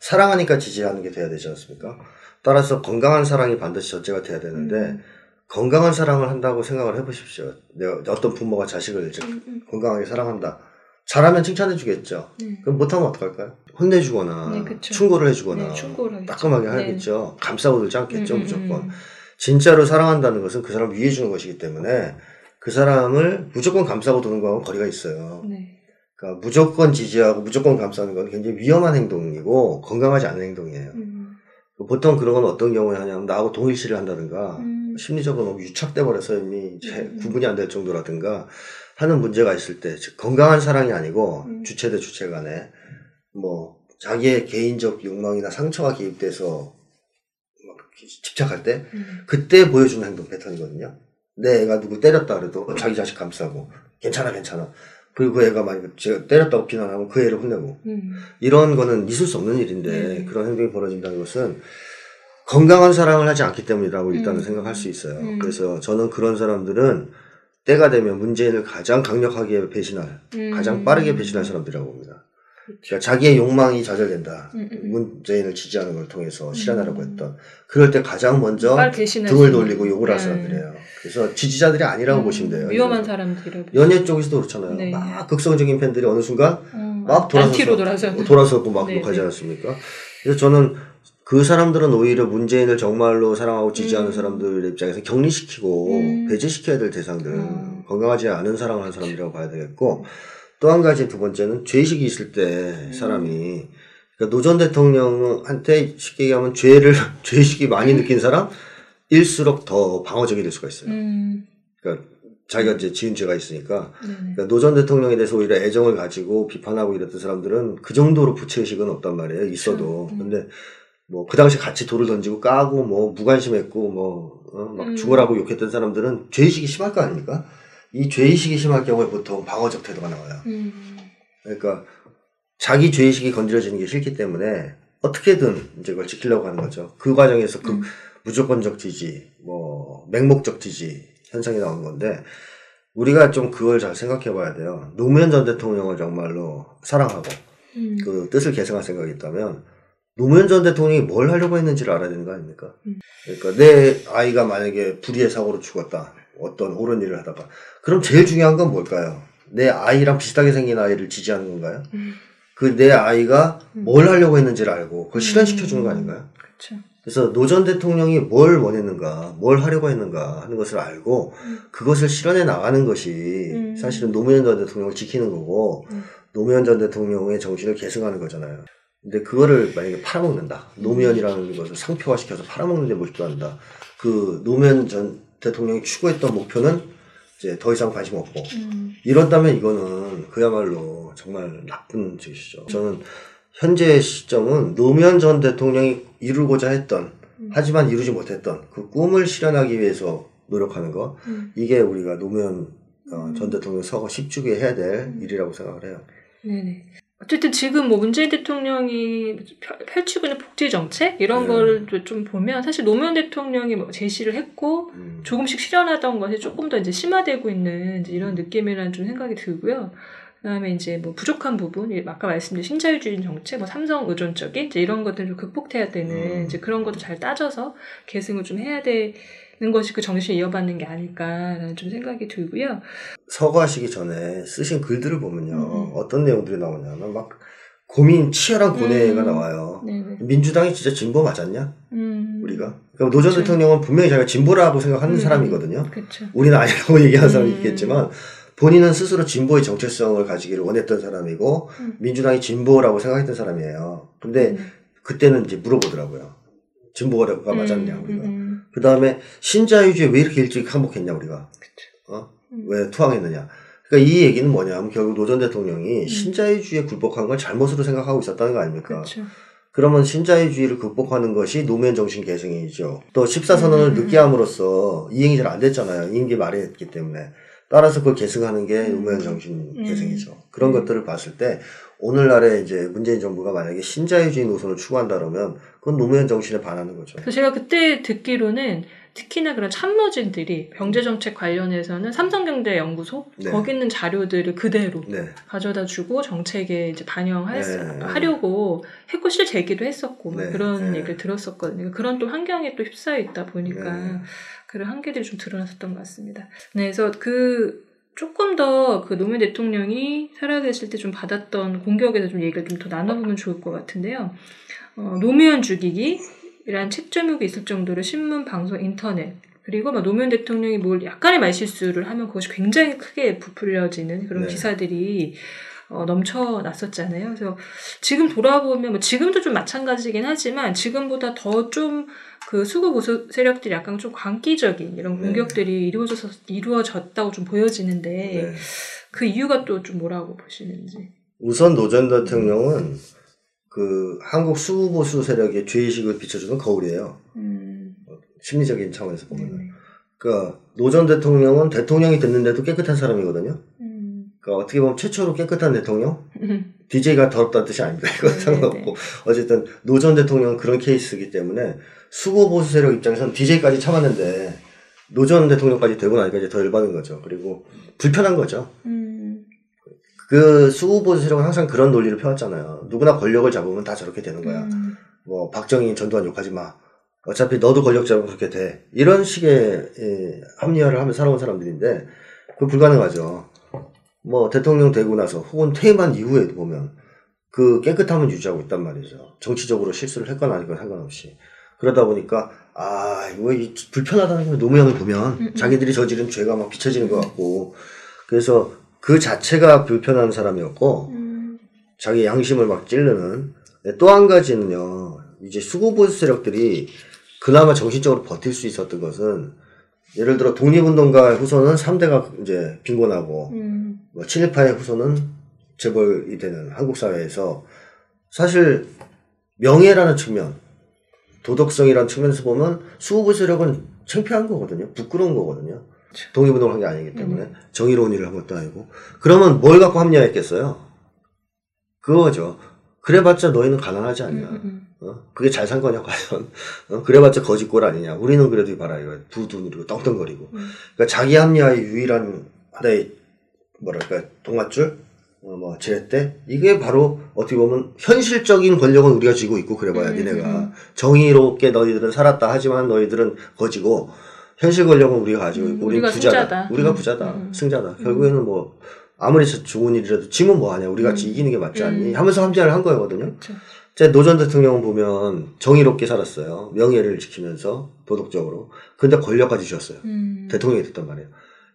사랑하니까 지지하는 게 돼야 되지 않습니까? 따라서 건강한 사랑이 반드시 전제가 돼야 되는데 음. 건강한 사랑을 한다고 생각을 해보십시오. 내가 어떤 부모가 자식을 이제 음, 음, 건강하게 사랑한다. 잘하면 칭찬해 주겠죠. 네. 그럼 못하면 어떡할까요? 혼내주거나 네. 충고를 해주거나 네, 충고를. 따끔하게 네. 하겠죠. 감싸고 들지 않겠죠 음, 음, 무조건. 음. 진짜로 사랑한다는 것은 그 사람을 위해 주는 것이기 때문에 그 사람을 무조건 감싸고 도는 거하고 거리가 있어요. 네. 그러니까 무조건 지지하고 무조건 감싸는 건 굉장히 위험한 행동이고 건강하지 않은 행동이에요. 음, 보통 그런 건 어떤 경우에 하냐면 나하고 동일시를 한다든가 음. 심리적으로 너무 유착돼 버려서 이미 제- 음. 구분이 안 될 정도라든가 하는 문제가 있을 때 즉 건강한 사랑이 아니고 음. 주체 대 주체 간에 뭐 자기의 개인적 욕망이나 상처가 개입돼서 집착할 때 음. 그때 보여주는 행동 패턴이거든요. 내 애가 누구 때렸다 그래도 자기 자식 감싸고 괜찮아 괜찮아. 그리고 그 애가 만약 제가 때렸다고 비난하면 그 애를 혼내고 음. 이런 거는 있을 수 없는 일인데 네. 그런 행동이 벌어진다는 것은 건강한 사랑을 하지 않기 때문이라고 일단은 음. 생각할 수 있어요. 음. 그래서 저는 그런 사람들은 때가 되면 문재인을 가장 강력하게 배신할, 음. 가장 빠르게 배신할 사람들이라고 봅니다. 그러니까 자기의 욕망이 좌절된다. 음, 음. 문재인을 지지하는 걸 통해서 음. 실현하려고 했던. 그럴 때 가장 먼저 등을. 돌리고 욕을 할 네. 사람들이에요. 그래서 지지자들이 아니라고 음, 보시면 돼요. 위험한. 사람들이라고. 연예 쪽에서도 그렇잖아요. 네. 막 극성적인 팬들이 어느 순간 어, 막 돌아서. 돌아서고 막 네, 욕하지 네. 않습니까? 그래서 저는 그 사람들은 오히려 문재인을 정말로 사랑하고 지지하는 음. 사람들의 입장에서 격리시키고 음. 배제시켜야 될 대상들, 음. 건강하지 않은 사랑을 하는 사람들이라고 봐야 되겠고, 또 한 가지 두 번째는 죄의식이 있을 때 음. 사람이, 그러니까 노 전 대통령한테 쉽게 얘기하면 죄를, *laughs* 죄의식이 많이 느낀 사람일수록 더 방어적이 될 수가 있어요. 음. 그러니까 자기가 이제 지은 죄가 있으니까. 그러니까 노 전 대통령에 대해서 오히려 애정을 가지고 비판하고 이랬던 사람들은 그 정도로 부채의식은 없단 말이에요. 있어도. 음. 근데 뭐 그 당시 같이 돌을 던지고 까고 뭐 무관심했고 뭐막 음. 죽으라고 욕했던 사람들은 죄의식이 심할 거 아닙니까? 이 죄의식이 심할 경우에 보통 방어적 태도가 나와요. 음. 그러니까 자기 죄의식이 건드려지는 게 싫기 때문에 어떻게든 이제 그걸 지키려고 하는 거죠. 그 과정에서 그 음. 무조건적 지지, 뭐 맹목적 지지 현상이 나오는 건데 우리가 좀 그걸 잘 생각해 봐야 돼요. 노무현 전 대통령을 정말로 사랑하고 음. 그 뜻을 계승할 생각이 있다면 노무현 전 대통령이 뭘 하려고 했는지를 알아야 되는 거 아닙니까? 음. 그러니까 내 아이가 만약에 불의의 사고로 죽었다. 어떤 옳은 일을 하다가 그럼 제일 중요한 건 뭘까요? 내 아이랑 비슷하게 생긴 아이를 지지하는 건가요? 음. 그내 아이가 음. 뭘 하려고 했는지를 알고 그걸 실현시켜 주는 거 아닌가요? 그렇죠. 그래서 노전 대통령이 뭘 원했는가, 뭘 하려고 했는가 하는 것을 알고 음. 그것을 실현해 나가는 것이 음. 사실은 노무현 전 대통령을 지키는 거고 음. 노무현 전 대통령의 정신을 계승하는 거잖아요. 근데 그거를 만약에 팔아먹는다. 음. 노무현이라는 것을 상표화시켜서 팔아먹는 데 몰두한다. 그 노무현 전 대통령이 추구했던 목표는 이제 더 이상 관심 없고 음. 이런다면 이거는 그야말로 정말 나쁜 짓이죠. 저는 현재 시점은 노무현 전 대통령이 이루고자 했던 음. 하지만 이루지 못했던 그 꿈을 실현하기 위해서 노력하는 거 음. 이게 우리가 노무현 어, 음. 전 대통령 서거 10주기에 해야 될 일이라고 생각을 해요. 네네. 어쨌든 지금 뭐 문재인 대통령이 펼- 펼치고 있는 복지 정책 이런 네. 걸좀 보면 사실 노무현 대통령이 뭐 제시를 했고 음. 조금씩 실현하던 것이 조금 더 이제 심화되고 있는 이런 느낌이라는 좀 생각이 들고요. 그다음에 이제 뭐 부족한 부분, 이 아까 말씀드린 신자유주의 정책, 뭐 삼성 의존적인 이제 이런 것들을 좀 극복해야 되는 음. 이제 그런 것도 잘 따져서 계승을 좀 해야 되 는 것이 그 정신을 이어받는 게 아닐까라는 좀 생각이 들고요. 서거하시기 전에 쓰신 글들을 보면요 음. 어떤 내용들이 나오냐면 막 고민 치열한 고뇌가 음. 나와요. 네네. 민주당이 진짜 진보 맞았냐? 음. 우리가 그러니까 노전 그쵸. 대통령은 분명히 자기가 진보라고 생각하는 음. 사람이거든요. 그렇죠. 우리는 아니라고 *laughs* 얘기하는 사람이 음. 있겠지만 본인은 스스로 진보의 정체성을 가지기를 원했던 사람이고 음. 민주당이 진보라고 생각했던 사람이에요. 근데 음. 그때는 이제 물어보더라고요. 진보가 맞았냐 음, 우리가. 그 다음에 신자유주의 왜 이렇게 일찍 항복했냐 우리가. 그쵸. 어? 음. 왜 투항했느냐. 그러니까 이 얘기는 뭐냐면 결국 노 전 대통령이 음. 신자유주의에 굴복한 걸 잘못으로 생각하고 있었다는 거 아닙니까? 그렇죠. 그러면 신자유주의를 극복하는 것이 노무현 정신 계승이죠. 또 10.4선언을 음. 늦게 함으로써 이행이 잘 안 됐잖아요. 임기 말에 했기 때문에. 따라서 그걸 계승하는 게 음. 노무현 정신 음. 계승이죠. 그런 음. 것들을 봤을 때 오늘날에 이제 문재인 정부가 만약에 신자유주의 노선을 추구한다 그러면 그건 노무현 정신에 반하는 거죠. 그래서 제가 그때 듣기로는 특히나 그런 참모진들이 경제정책 관련해서는 삼성경제연구소 네. 거기 있는 자료들을 그대로 네. 가져다 주고 정책에 이제 반영하려고 네. 했고 실제 얘기도 했었고 뭐 네. 그런 네. 얘기를 들었었거든요. 그러니까 그런 또 환경에 또 휩싸여 있다 보니까 네. 그런 한계들이 좀 드러났었던 것 같습니다. 네, 그래서 그 조금 더 그 노무현 대통령이 살아계실 때 좀 받았던 공격에 대해서 좀 얘기를 좀 더 나눠보면 좋을 것 같은데요. 어, 노무현 죽이기라는 책 제목이 있을 정도로 신문, 방송, 인터넷 그리고 막 노무현 대통령이 뭘 약간의 말실수를 하면 그것이 굉장히 크게 부풀려지는 그런 네. 기사들이 어, 넘쳐났었잖아요. 그래서 지금 돌아보면 뭐 지금도 좀 마찬가지긴 하지만 지금보다 더 좀 그 수구 보수 세력들이 약간 좀 광기적인 이런 네. 공격들이 이루어져서 이루어졌다고 좀 보여지는데 네. 그 이유가 또 좀 뭐라고 보시는지. 우선 노전 대통령은 그 한국 수구보수 세력의 죄의식을 비춰주는 거울이에요. 음, 심리적인 차원에서 네, 보면. 그러니까 노 전 대통령은 대통령이 됐는데도 깨끗한 사람이거든요. 음, 그러니까 어떻게 보면 최초로 깨끗한 대통령? 음, DJ가 더럽다는 뜻이 아닙니다. 이거 네, 상관없고. 어쨌든 노 전 대통령은 그런 케이스이기 때문에 수구 보수 세력 입장에서는 DJ까지 참았는데 노 전 대통령까지 되고 나니까 이제 더 열받은 거죠. 그리고 불편한 거죠. 음, 그 수구 보수 세력은 항상 그런 논리를 펴왔잖아요. 누구나 권력을 잡으면 다 저렇게 되는 거야. 음, 뭐 박정희 전두환 욕하지 마. 어차피 너도 권력 잡으면 그렇게 돼. 이런 식의 예, 합리화를 하며 살아온 사람들인데 그 불가능하죠. 뭐 대통령 되고 나서 혹은 퇴임한 이후에도 보면 그 깨끗함은 유지하고 있단 말이죠. 정치적으로 실수를 했거나 아니거나 상관없이. 그러다 보니까 아 이거 이 불편하다는 거 노무현을 보면 음, 음. 자기들이 저지른 죄가 막 비춰지는 것 같고 그래서 그 자체가 불편한 사람이었고 음, 자기 양심을 막 찌르는 또 한 가지는요 이제 수구보수 세력들이 그나마 정신적으로 버틸 수 있었던 것은 예를 들어 독립운동가 후손은 3대가 이제 빈곤하고 음, 뭐 친일파의 후손은 재벌이 되는 한국 사회에서 사실 명예라는 측면 도덕성이라는 측면에서 보면 수구보수 세력은 창피한 거거든요. 부끄러운 거거든요. 독립운동을 한 게 아니기 때문에 정의로운 일을 한 것도 아니고. 그러면 뭘 갖고 합리화했겠어요? 그거죠. 그래봤자 너희는 가난하지 음, 않냐. 음, 어? 그게 잘 산 거냐 과연 어? 그래봤자 거짓골 아니냐 우리는 그래도 이봐라 이거 두두 누리고 떵떵거리고 음. 그러니까 자기 합리화의 유일한 하나의 뭐랄까 동아줄 어, 뭐 지렛대 이게 바로 어떻게 보면 현실적인 권력은 우리가 쥐고 있고 그래봐야 음, 니네가 음. 정의롭게 너희들은 살았다 하지만 너희들은 거지고 현실 권력은 우리가 가지고 있고 음, 우리는 우리가 부자다 승자다. 우리가 음, 부자다 음. 승자다 결국에는 뭐 아무리 좋은 일이라도 지면 뭐하냐 우리 같이 음. 이기는 게 맞지 않니 음. 하면서 합리화를 한 거거든요 그렇죠. 제 노전 대통령은 보면 정의롭게 살았어요. 명예를 지키면서 도덕적으로. 근데 권력까지 쥐었어요. 음, 대통령이 됐단 말이에요.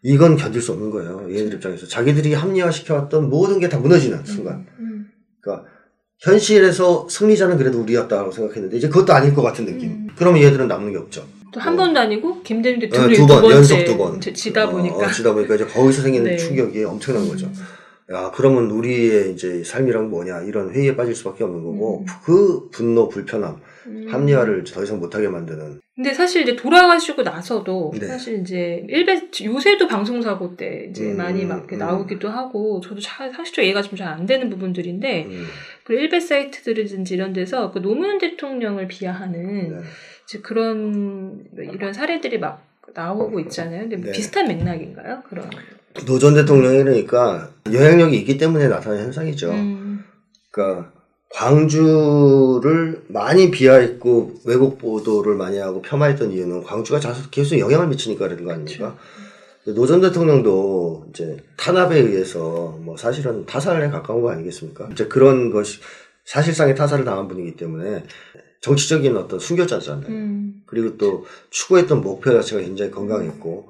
이건 견딜 수 없는 거예요. 얘네들 입장에서. 자기들이 합리화시켜왔던 모든 게 다 무너지는 순간. 음, 그러니까 현실에서 승리자는 그래도 우리였다고 생각했는데 이제 그것도 아닐 것 같은 느낌. 음. 그러면 얘들은 남는 게 없죠. 또한 어. 번도 아니고 김대중 어, 대통령이 두 두, 번, 번째 연속 두 번. 지다 어, 보니까 어, 지다 보니까 이제 거기서 생기는 *laughs* 네. 충격이 엄청난 거죠. 음, 야, 그러면 우리의 이제 삶이란 뭐냐, 이런 회의에 빠질 수밖에 없는 거고, 음. 그 분노, 불편함, 음. 합리화를 더 이상 못하게 만드는. 근데 사실 이제 돌아가시고 나서도 네. 사실 이제 일베 요새도 방송 사고 때 이제 음, 많이 막 이렇게 음. 나오기도 하고 저도 자- 상식적으로 이해가 좀 잘 안 되는 부분들인데 음, 그 일베 사이트들이든지 이런 데서 그 노무현 대통령을 비하하는 네. 이제 그런 이런 사례들이 막 나오고 있잖아요. 근데 뭐 네. 비슷한 맥락인가요? 그런. 노전 대통령이 그러니까 영향력이 있기 때문에 나타나는 현상이죠. 음, 그러니까 광주를 많이 비하했고 왜곡 보도를 많이 하고 폄하했던 이유는 광주가 계속 영향을 미치니까 그런 거 아닙니까? 노 전 대통령도 이제 탄압에 의해서 뭐 사실은 타살에 가까운 거 아니겠습니까? 이제 그런 것이 사실상의 타살을 당한 분이기 때문에 정치적인 어떤 순결자잖아요. 음, 그리고 또 추구했던 목표 자체가 굉장히 건강했고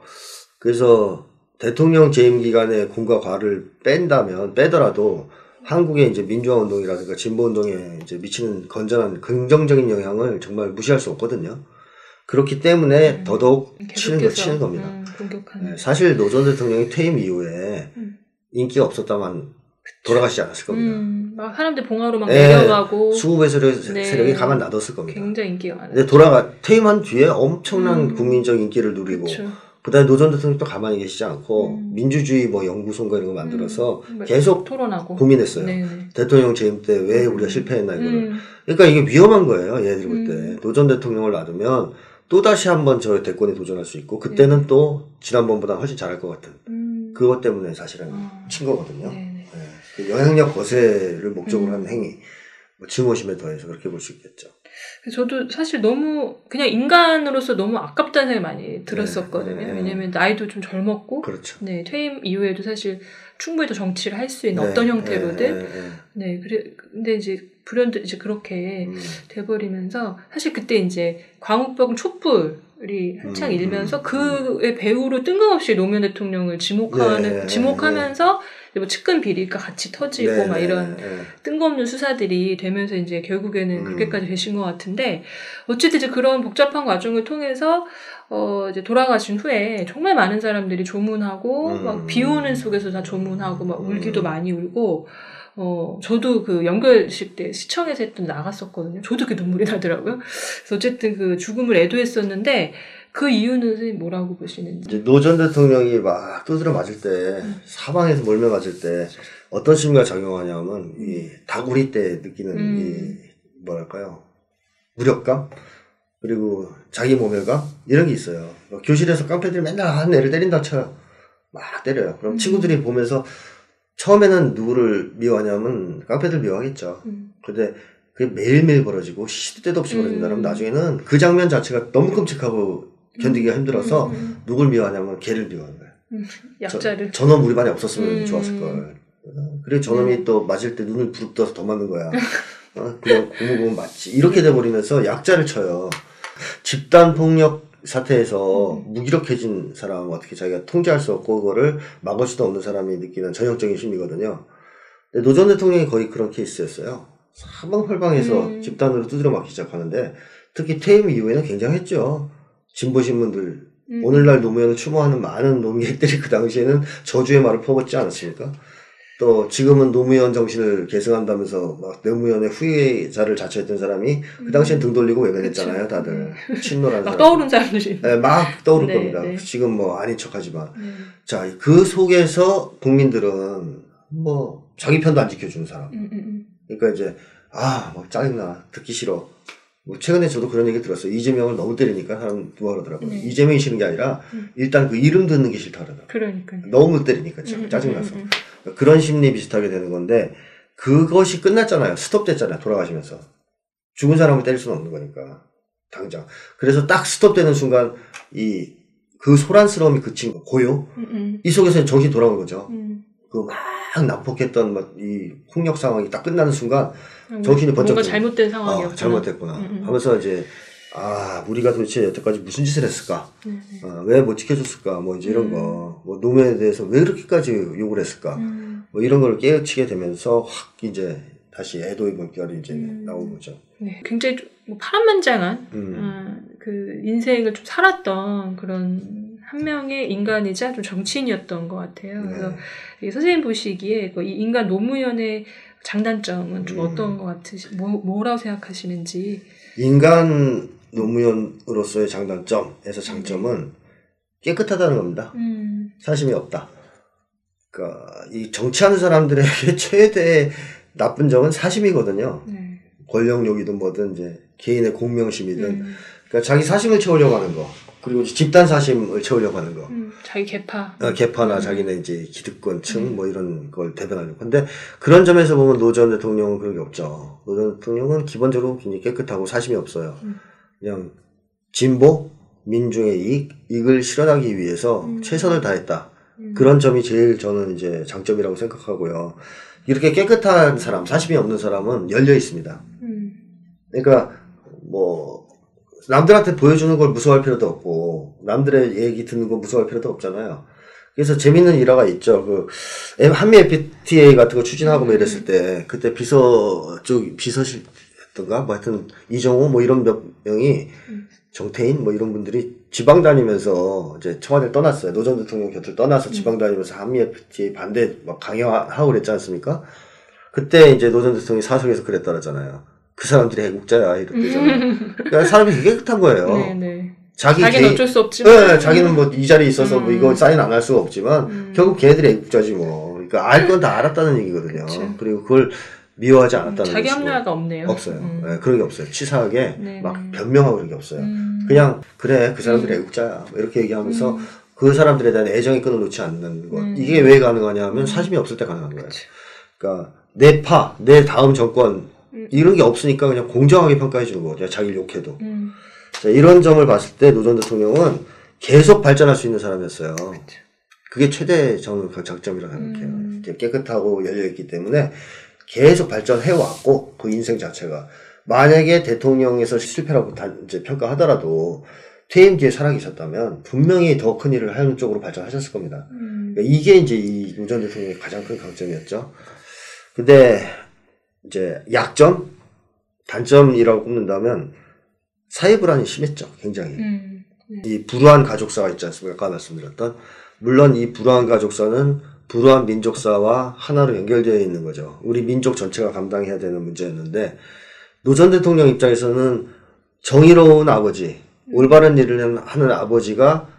그래서 대통령 재임 기간에 공과 과를 뺀다면 빼더라도 한국의 이제 민주화 운동이라든가 진보 운동에 이제 미치는 건전한 긍정적인 영향을 정말 무시할 수 없거든요. 그렇기 때문에 음. 더더욱 치는 거 치는 겁니다. 음. 네, 사실 노전 대통령이 퇴임 이후에 음. 인기가 없었다만 돌아가시지 않았을 겁니다. 음, 막 사람들 봉화로 막 네, 내려가고 수구배 세력, 네. 세력이 가만 놔뒀을 겁니다. 굉장히 인기가 많아요. 근데 돌아가 퇴임한 뒤에 엄청난 음. 국민적 인기를 누리고 그렇죠. 그다음에 노전 대통령이 또 가만히 계시지 않고 음. 민주주의 뭐 연구소인가 이런 거 만들어서 음, 계속 토론하고 고민했어요. 네네. 대통령 재임 때 왜 우리가 실패했나 이거를. 음, 그러니까 이게 위험한 거예요. 얘들이 볼 때. 음. 노전 대통령을 놔두면 또 다시 한번 저 대권에 도전할 수 있고 그때는 또 지난번보다 훨씬 잘할 것 같은 음. 그것 때문에 사실은 아. 친 거거든요. 네네. 네. 그 영향력 거세를 목적으로 음. 한 행위. 뭐 증오심에 더해서 그렇게 볼 수 있겠죠. 저도 사실 너무 그냥 인간으로서 너무 아깝다는 생각이 많이 들었었거든요. 네, 네. 왜냐면 나이도 좀 젊었고, 그렇죠. 네 퇴임 이후에도 사실 충분히 더 정치를 할 수 있는 네, 어떤 네, 형태로든, 네, 네. 네 그래 근데 이제 불현듯 이제 그렇게 음. 돼버리면서 사실 그때 이제 광우병 촛불 이 한창 음, 일면서 음, 그의 배우로 뜬금없이 노무현 대통령을 지목하는 네, 지목하면서 뭐 측근 비리가 같이 터지고 네, 막 네, 이런 네. 뜬금없는 수사들이 되면서 이제 결국에는 음. 그렇게까지 되신 것 같은데 어쨌든 이제 그런 복잡한 과정을 통해서 어 이제 돌아가신 후에 정말 많은 사람들이 조문하고 음. 막 비 오는 속에서 다 조문하고 막 울기도 음. 많이 울고 어 저도 그 연결식 때 시청에서 했던 나갔었거든요. 저도 그 눈물이 나더라고요. 그래서 어쨌든 그 죽음을 애도했었는데 그 이유는 선생님 뭐라고 보시는지. 이제 노 전 대통령이 막 두드려 맞을 때 음. 사방에서 몰며 맞을 때 어떤 심리가 작용하냐면 이 다구리 때 느끼는 음. 이 뭐랄까요 무력감 그리고 자기 모멸감 이런 게 있어요. 뭐 교실에서 깡패들이 맨날 한 애를 때린다 쳐요. 막 때려요. 그럼 음. 친구들이 보면서 처음에는 누구를 미워하냐면 깡패들 미워하겠죠. 음. 근데 그게 매일매일 벌어지고 시도 때도 없이 벌어진다면 음. 나중에는 그 장면 자체가 너무 끔찍하고 견디기가 힘들어서 음, 음, 누굴 미워하냐면 걔를 미워하는 거예요. 음. 약자를. 저, 놈 우리 반에 없었으면 음. 좋았을 걸. 그리고 저놈이 음. 또 맞을 때 눈을 부릅떠서 더 맞는 거야. 어? 그냥 고무고무 맞지. 이렇게 돼버리면서 약자를 쳐요. 집단 폭력 사태에서 음. 무기력해진 사람 어떻게 자기가 통제할 수 없고 그거를 막을 수도 없는 사람이 느끼는 전형적인 심리거든요. 근데 노 전 대통령이 거의 그런 케이스였어요. 사방팔방에서 음. 집단으로 두드려 맞기 시작하는데 특히 퇴임 이후에는 굉장했죠. 진보 신문들 음. 오늘날 노무현을 추모하는 많은 논객들이 그 당시에는 저주의 말을 퍼붓지 않았습니까? 또 지금은 노무현 정신을 계승한다면서 막 노무현의 후예자를 자처했던 사람이 그 당시엔 등 돌리고 외면했잖아요. 다들. *laughs* 친노란 막 사람. 떠오른 사람들이. 네, 막 떠오를 네, 겁니다. 네. 지금 뭐 아닌 척하지만. 네. 자, 그 속에서 국민들은 뭐 자기 편도 안 지켜주는 사람. 음, 음, 그러니까 이제 아, 막 짜증나. 듣기 싫어. 뭐 최근에 저도 그런 얘기 들었어요. 이재명을 너무 때리니까 사람 누가 그러더라고요. 네. 이재명이 싫은 게 아니라 음. 일단 그 이름 듣는 게 싫다 그러더라고요. 그러니까요. 너무 때리니까 음, 짜- 음, 짜증나서. 음, 음, 그런 심리 비슷하게 되는 건데 그것이 끝났잖아요. 스톱됐잖아요. 돌아가시면서. 죽은 사람을 때릴 수는 없는 거니까. 당장. 그래서 딱 스톱되는 순간 이 그 소란스러움이 그친 거, 고요. 음, 음, 이 속에서 정신이 돌아온 거죠. 음. 그막 난폭했던 막 이 폭력 상황이 딱 끝나는 순간 음. 정신이 번쩍 뭔가 잘못된 상황이었구나. 아, 잘못됐구나 음, 음. 하면서 이제 아 우리가 도대체 여태까지 무슨 짓을 했을까 네, 네. 어, 왜못 지켜줬을까 뭐 이제 이런 음. 거뭐 노무현에 대해서 왜 그렇게까지 욕을 했을까 음, 뭐 이런 걸 깨우치게 되면서 확 이제 다시 애도의 물결이 이제 음. 나온 거죠. 네. 굉장히 좀뭐 파란만장한 음. 어, 그 인생을 좀 살았던 그런 한 명의 인간이자 좀 정치인이었던 것 같아요. 그래서 네. 이 선생님 보시기에 그이 인간 노무현의 장단점은 좀 음. 어떤 것 같으시, 뭐, 뭐라고 생각하시는지. 인간 노무현으로서의 장단점에서 장점은 깨끗하다는 겁니다. 음. 사심이 없다. 그러니까 이 정치하는 사람들에게 *laughs* 최대 나쁜 점은 사심이거든요. 네. 권력욕이든 뭐든 이제 개인의 공명심이든 음. 그러니까 자기 사심을 채우려고 하는 거 그리고 이제 집단 사심을 채우려고 하는 거 음. 자기 개파. 어, 개파나 음. 자기네 이제 기득권층 뭐 이런 걸 대변하려고 근데 그런 점에서 보면 노 전 대통령은 그런 게 없죠 노 전 대통령은 기본적으로 굉장히 깨끗하고 사심이 없어요 음. 그냥 진보 민중의 이익 이익을 실현하기 위해서 음. 최선을 다했다 음. 그런 점이 제일 저는 이제 장점이라고 생각하고요 이렇게 깨끗한 사람 사심이 없는 사람은 열려 있습니다 음. 그러니까 뭐 남들한테 보여주는 걸 무서워할 필요도 없고 남들의 얘기 듣는 거 무서워할 필요도 없잖아요. 그래서 재밌는 일화가 있죠. 그 한미 FTA 같은 거 추진하고 뭐 이랬을 때 그때 비서 쪽 비서실이던가 뭐 하여튼 이정호 뭐 이런 몇 명이 정태인 뭐 이런 분들이 지방 다니면서 이제 청와대를 떠났어요. 노 전 대통령 곁을 떠나서 지방 다니면서 한미 FTA 반대 막 강연하고 그랬지 않습니까? 그때 이제 노 전 대통령이 사석에서 그랬더라잖아요. 그 사람들이 애국자야 이랬대잖아요. 그러니까 사람이 되게 깨끗한 거예요. 네네. 자기 자기 는 개인- 어쩔 수 없지만. 네, 자기는 뭐 이 자리에 있어서 뭐 음. 이거 사인 안 할 수가 없지만 음. 결국 걔네들이 애국자지 뭐. 그러니까 알 건 다 알았다는 얘기거든요. 그치. 그리고 그걸 미워하지 음, 않았다는 자기. 합리화가 없네요. 없어요. 음. 네, 그런 게 없어요. 치사하게 네, 막 네. 변명하고 그런 게 없어요. 음. 그냥 그래 그 사람들이 애국자야 뭐 이렇게 얘기하면서 음. 그 사람들에 대한 애정의 끈을 놓지 않는 것 음. 이게 왜 가능하냐면 사심이 없을 때 가능한 거예요. 그러니까 내 파, 내 다음 정권 음. 이런 게 없으니까 그냥 공정하게 평가해 주는 거죠. 자기를 욕해도. 음. 자, 이런 점을 봤을 때 노 전 대통령은 계속 발전할 수 있는 사람이었어요. 그게 최대 저는 그 장점이라고 생각해요. 음. 깨끗하고 열려있기 때문에 계속 발전해왔고, 그 인생 자체가. 만약에 대통령에서 실패라고 다 이제 평가하더라도 퇴임 뒤에 살아계셨다면 분명히 더 큰 일을 하는 쪽으로 발전하셨을 겁니다. 음. 그러니까 이게 이제 이 노 전 대통령의 가장 큰 강점이었죠. 근데 이제 약점, 단점이라고 꼽는다면 사회 불안이 심했죠, 굉장히. 음. 이 불우한 가족사가 있지 않습니까? 아까 말씀드렸던. 물론 이 불우한 가족사는 불우한 민족사와 하나로 연결되어 있는 거죠. 우리 민족 전체가 감당해야 되는 문제였는데, 노 전 대통령 입장에서는 정의로운 아버지, 올바른 일을 하는 아버지가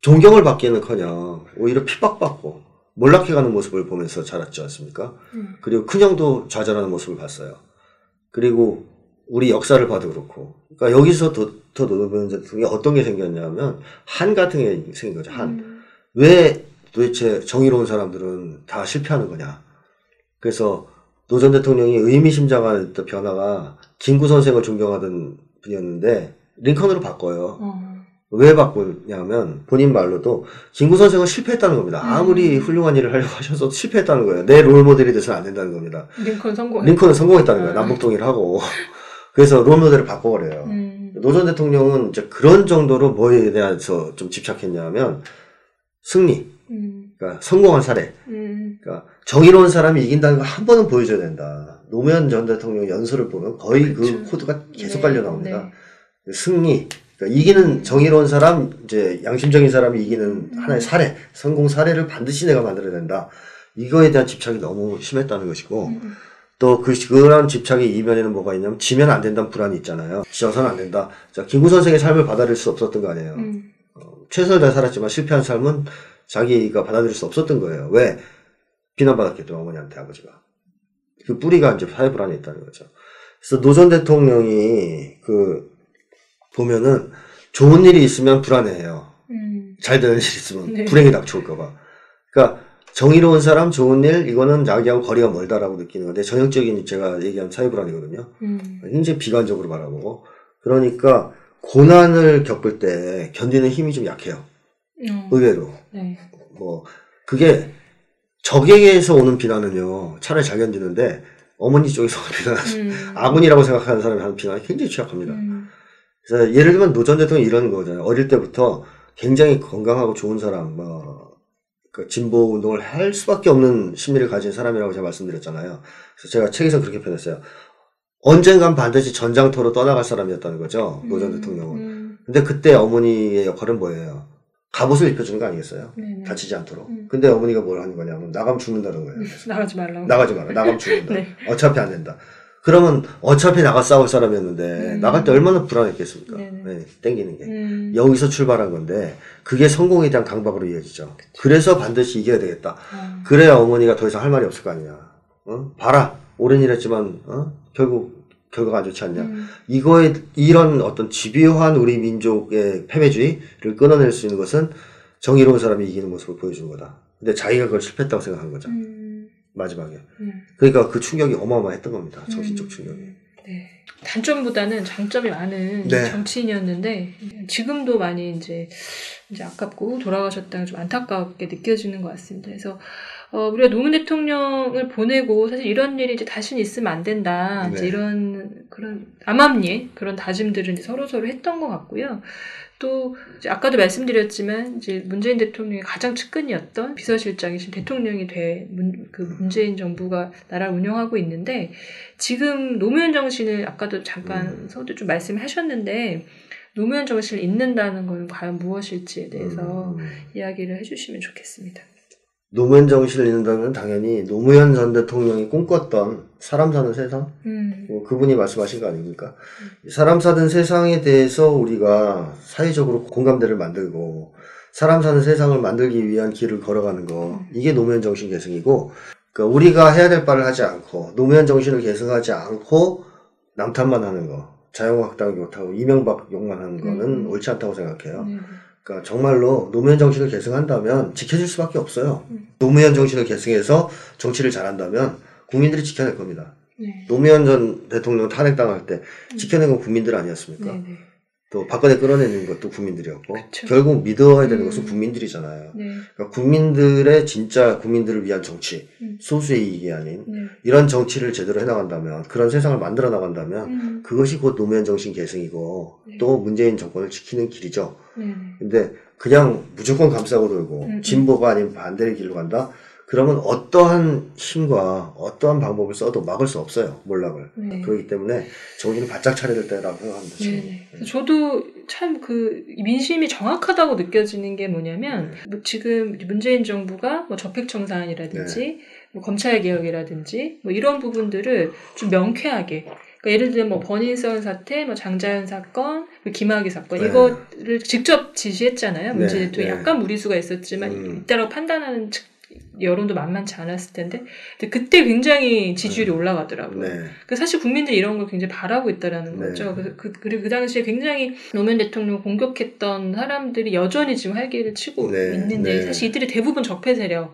존경을 받기는 커녕 오히려 핍박받고 몰락해가는 모습을 보면서 자랐지 않습니까? 음. 그리고 큰형도 좌절하는 모습을 봤어요. 그리고 우리 역사를 봐도 그렇고. 그러니까 여기서 더, 더 노무현 대통령이 어떤 게 생겼냐면 한 같은 게 생긴 거죠. 한. 음. 왜 도대체 정의로운 사람들은 다 실패하는 거냐. 그래서 노전 대통령이 의미심장한 변화가 김구 선생을 존경하던 분이었는데 링컨으로 바꿔요. 어. 왜 바꾸냐면 본인 말로도 김구 선생은 실패했다는 겁니다. 아무리 음. 훌륭한 일을 하려고 하셔서 실패했다는 거예요. 내 롤모델이 돼서는 안 된다는 겁니다. 링컨 성공. 링컨은 성공했다는 거예요. 아. 남북 통일 하고. 그래서 롤모델을 바꿔버려요. 음. 노전 대통령은 이제 그런 정도로 뭐에 대해서 좀 집착했냐면 승리, 음. 그러니까 성공한 사례, 음. 그러니까 정의로운 사람이 이긴다는 걸 한 번은 보여줘야 된다. 노무현 전 대통령 연설을 보면 거의 그 그렇죠. 코드가 계속 네, 깔려 나옵니다. 네. 승리, 그러니까 이기는 정의로운 사람, 이제 양심적인 사람이 이기는 음. 하나의 사례, 성공 사례를 반드시 내가 만들어야 된다. 이거에 대한 집착이 너무 심했다는 것이고, 음. 또 그, 그런 집착의 이면에는 뭐가 있냐면, 지면 안 된다는 불안이 있잖아요. 지어서는 안 된다. 자, 김구 선생의 삶을 받아들일 수 없었던 거 아니에요. 음. 최선을 다해 살았지만 실패한 삶은 자기가 받아들일 수 없었던 거예요. 왜? 비난받았기 때문에 어머니한테 아버지가. 그 뿌리가 이제 사회 불안에 있다는 거죠. 그래서 노 전 대통령이 그, 보면은 좋은 일이 있으면 불안해해요. 음. 잘 되는 일이 있으면 네. 불행이 닥쳐올까봐. 그러니까 정의로운 사람, 좋은 일, 이거는 자기하고 거리가 멀다라고 느끼는 건데, 전형적인 제가 얘기한 사회 불안이거든요. 음. 굉장히 비관적으로 바라보고. 그러니까 고난을 겪을 때 견디는 힘이 좀 약해요. 어. 의외로. 네. 뭐, 그게 적에게서 오는 비난은요, 차라리 잘 견디는데, 어머니 쪽에서 오는 비난, 음. 아군이라고 생각하는 사람이 하는 비난이 굉장히 취약합니다. 음. 그래서 예를 들면 노 전 대통령이 이런 거잖아요. 어릴 때부터 굉장히 건강하고 좋은 사람, 뭐, 그 진보 운동을 할 수밖에 없는 심리를 가진 사람이라고 제가 말씀드렸잖아요. 그래서 제가 책에서 그렇게 표현했어요. 언젠간 반드시 전장터로 떠나갈 사람이었다는 거죠. 노전 음. 대통령은. 음. 근데 그때 어머니의 역할은 뭐예요? 갑옷을 입혀주는 거 아니겠어요? 네네. 다치지 않도록. 음. 근데 어머니가 뭘 하는 거냐면 나가면 죽는다는 거예요. *laughs* 나가지 말라고. 나가지 마라. 나가면 죽는다. *laughs* 네. 어차피 안 된다. 그러면 어차피 나가 싸울 사람이었는데 음. 나갈 때 얼마나 불안했겠습니까? 네, 땡기는 게. 음. 여기서 출발한 건데 그게 성공에 대한 강박으로 이어지죠. 그래서 반드시 이겨야 되겠다. 아. 그래야 어머니가 더 이상 할 말이 없을 거 아니냐. 어? 봐라. 오랜 일 했지만 어? 결국 결과가 안 좋지 않냐. 음. 이거에 이런 어떤 집요한 우리 민족의 패배주의를 끊어낼 수 있는 것은 정의로운 사람이 이기는 모습을 보여주는 거다. 근데 자기가 그걸 실패했다고 생각한 거죠. 음. 마지막에. 음. 그러니까 그 충격이 어마어마했던 겁니다. 정신적 충격이. 음, 네. 단점보다는 장점이 많은 네. 정치인이었는데 지금도 많이 이제 이제 아깝고 돌아가셨다가 좀 안타깝게 느껴지는 것 같습니다. 그래서 어, 우리가 노무현 대통령을 보내고 사실 이런 일이 이제 다시는 있으면 안 된다. 이제 네. 이런 그런 암암리에 그런 다짐들을 이제 서로 서로 했던 것 같고요. 또 아까도 말씀드렸지만 이제 문재인 대통령의 가장 측근이었던 비서실장이신 대통령이 돼그 문재인 정부가 나라를 운영하고 있는데 지금 노무현 정신을 아까도 잠깐 음. 서도 좀 말씀하셨는데 노무현 정신을 잇는다는 건 과연 무엇일지에 대해서 음. 이야기를 해주시면 좋겠습니다. 노무현 정신을 잃는다면 당연히 노무현 전 대통령이 꿈꿨던 사람 사는 세상? 음, 뭐 그분이 말씀하신 거 아닙니까? 사람 사는 세상에 대해서 우리가 사회적으로 공감대를 만들고 사람 사는 세상을 만들기 위한 길을 걸어가는 거 이게 노무현 정신 계승이고 그러니까 우리가 해야 될 바를 하지 않고 노무현 정신을 계승하지 않고 남탓만 하는 거 자유한국당 욕하고 이명박 욕만 하는 거는 음. 옳지 않다고 생각해요. 네. 그러니까 정말로 노무현 정신을 계승한다면 지켜질 수밖에 없어요. 음. 노무현 정신을 계승해서 정치를 잘한다면 국민들이 지켜낼 겁니다. 네. 노무현 전 대통령 탄핵당할 때 지켜낸 건 국민들 아니었습니까? 네. 네. 또 박근혜 끌어내는 것도 국민들이었고 그쵸. 결국 믿어야 되는 음. 것은 국민들이잖아요. 네. 그러니까 국민들의 진짜 국민들을 위한 정치, 음. 소수의 이익이 아닌 네. 이런 정치를 제대로 해나간다면 그런 세상을 만들어 나간다면 음. 그것이 곧 노무현 정신 계승이고 네. 또 문재인 정권을 지키는 길이죠. 네. 네. 근데 그냥 무조건 감싸고 돌고 음, 음. 진보가 아닌 반대의 길로 간다? 그러면 어떠한 힘과 어떠한 방법을 써도 막을 수 없어요. 몰락을. 네. 그렇기 때문에 정신을 바짝 차려야 될 때라고 생각합니다. 지금. 네. 그래서 저도 참 그 민심이 정확하다고 느껴지는 게 뭐냐면 네. 뭐 지금 문재인 정부가 뭐 적폐 청산이라든지 네. 뭐 검찰 개혁이라든지 뭐 이런 부분들을 좀 명쾌하게 그러니까 예를 들면 뭐 버닝썬 사태, 뭐 장자연 사건, 뭐 김학의 사건 네. 이거를 직접 지시했잖아요. 문재인 네, 대통령이 네. 약간 무리수가 있었지만 음. 이따라고 판단하는 측- 여론도 만만치 않았을 텐데 그때 굉장히 지지율이 올라가더라고요. 네. 그 사실 국민들이 이런 걸 굉장히 바라고 있다라는 네. 거죠. 그래서 그, 그리고 그 당시에 굉장히 노무현 대통령 공격했던 사람들이 여전히 지금 활기를 치고 네, 있는데 네. 사실 이들이 대부분 적폐 세력이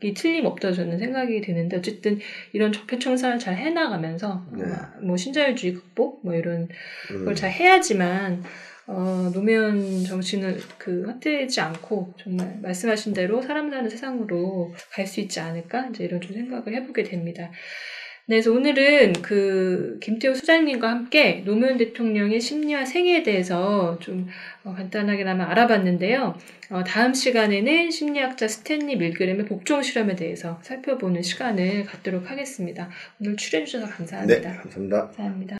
네. 틀림없다 저는 생각이 드는데 어쨌든 이런 적폐 청산을 잘 해나가면서 네. 어, 뭐 신자유주의 극복 뭐 이런 음. 걸잘 해야지만 어, 노무현 정신을 그 헛되지 않고 정말 말씀하신 대로 사람 사는 세상으로 갈 수 있지 않을까 이제 이런 좀 생각을 해보게 됩니다. 네, 그래서 오늘은 그 김태우 소장님과 함께 노무현 대통령의 심리와 생애에 대해서 좀 어, 간단하게나마 알아봤는데요. 어, 다음 시간에는 심리학자 스탠리 밀그램의 복종 실험에 대해서 살펴보는 시간을 갖도록 하겠습니다. 오늘 출연해 주셔서 네, 감사합니다. 감사합니다. 감사합니다.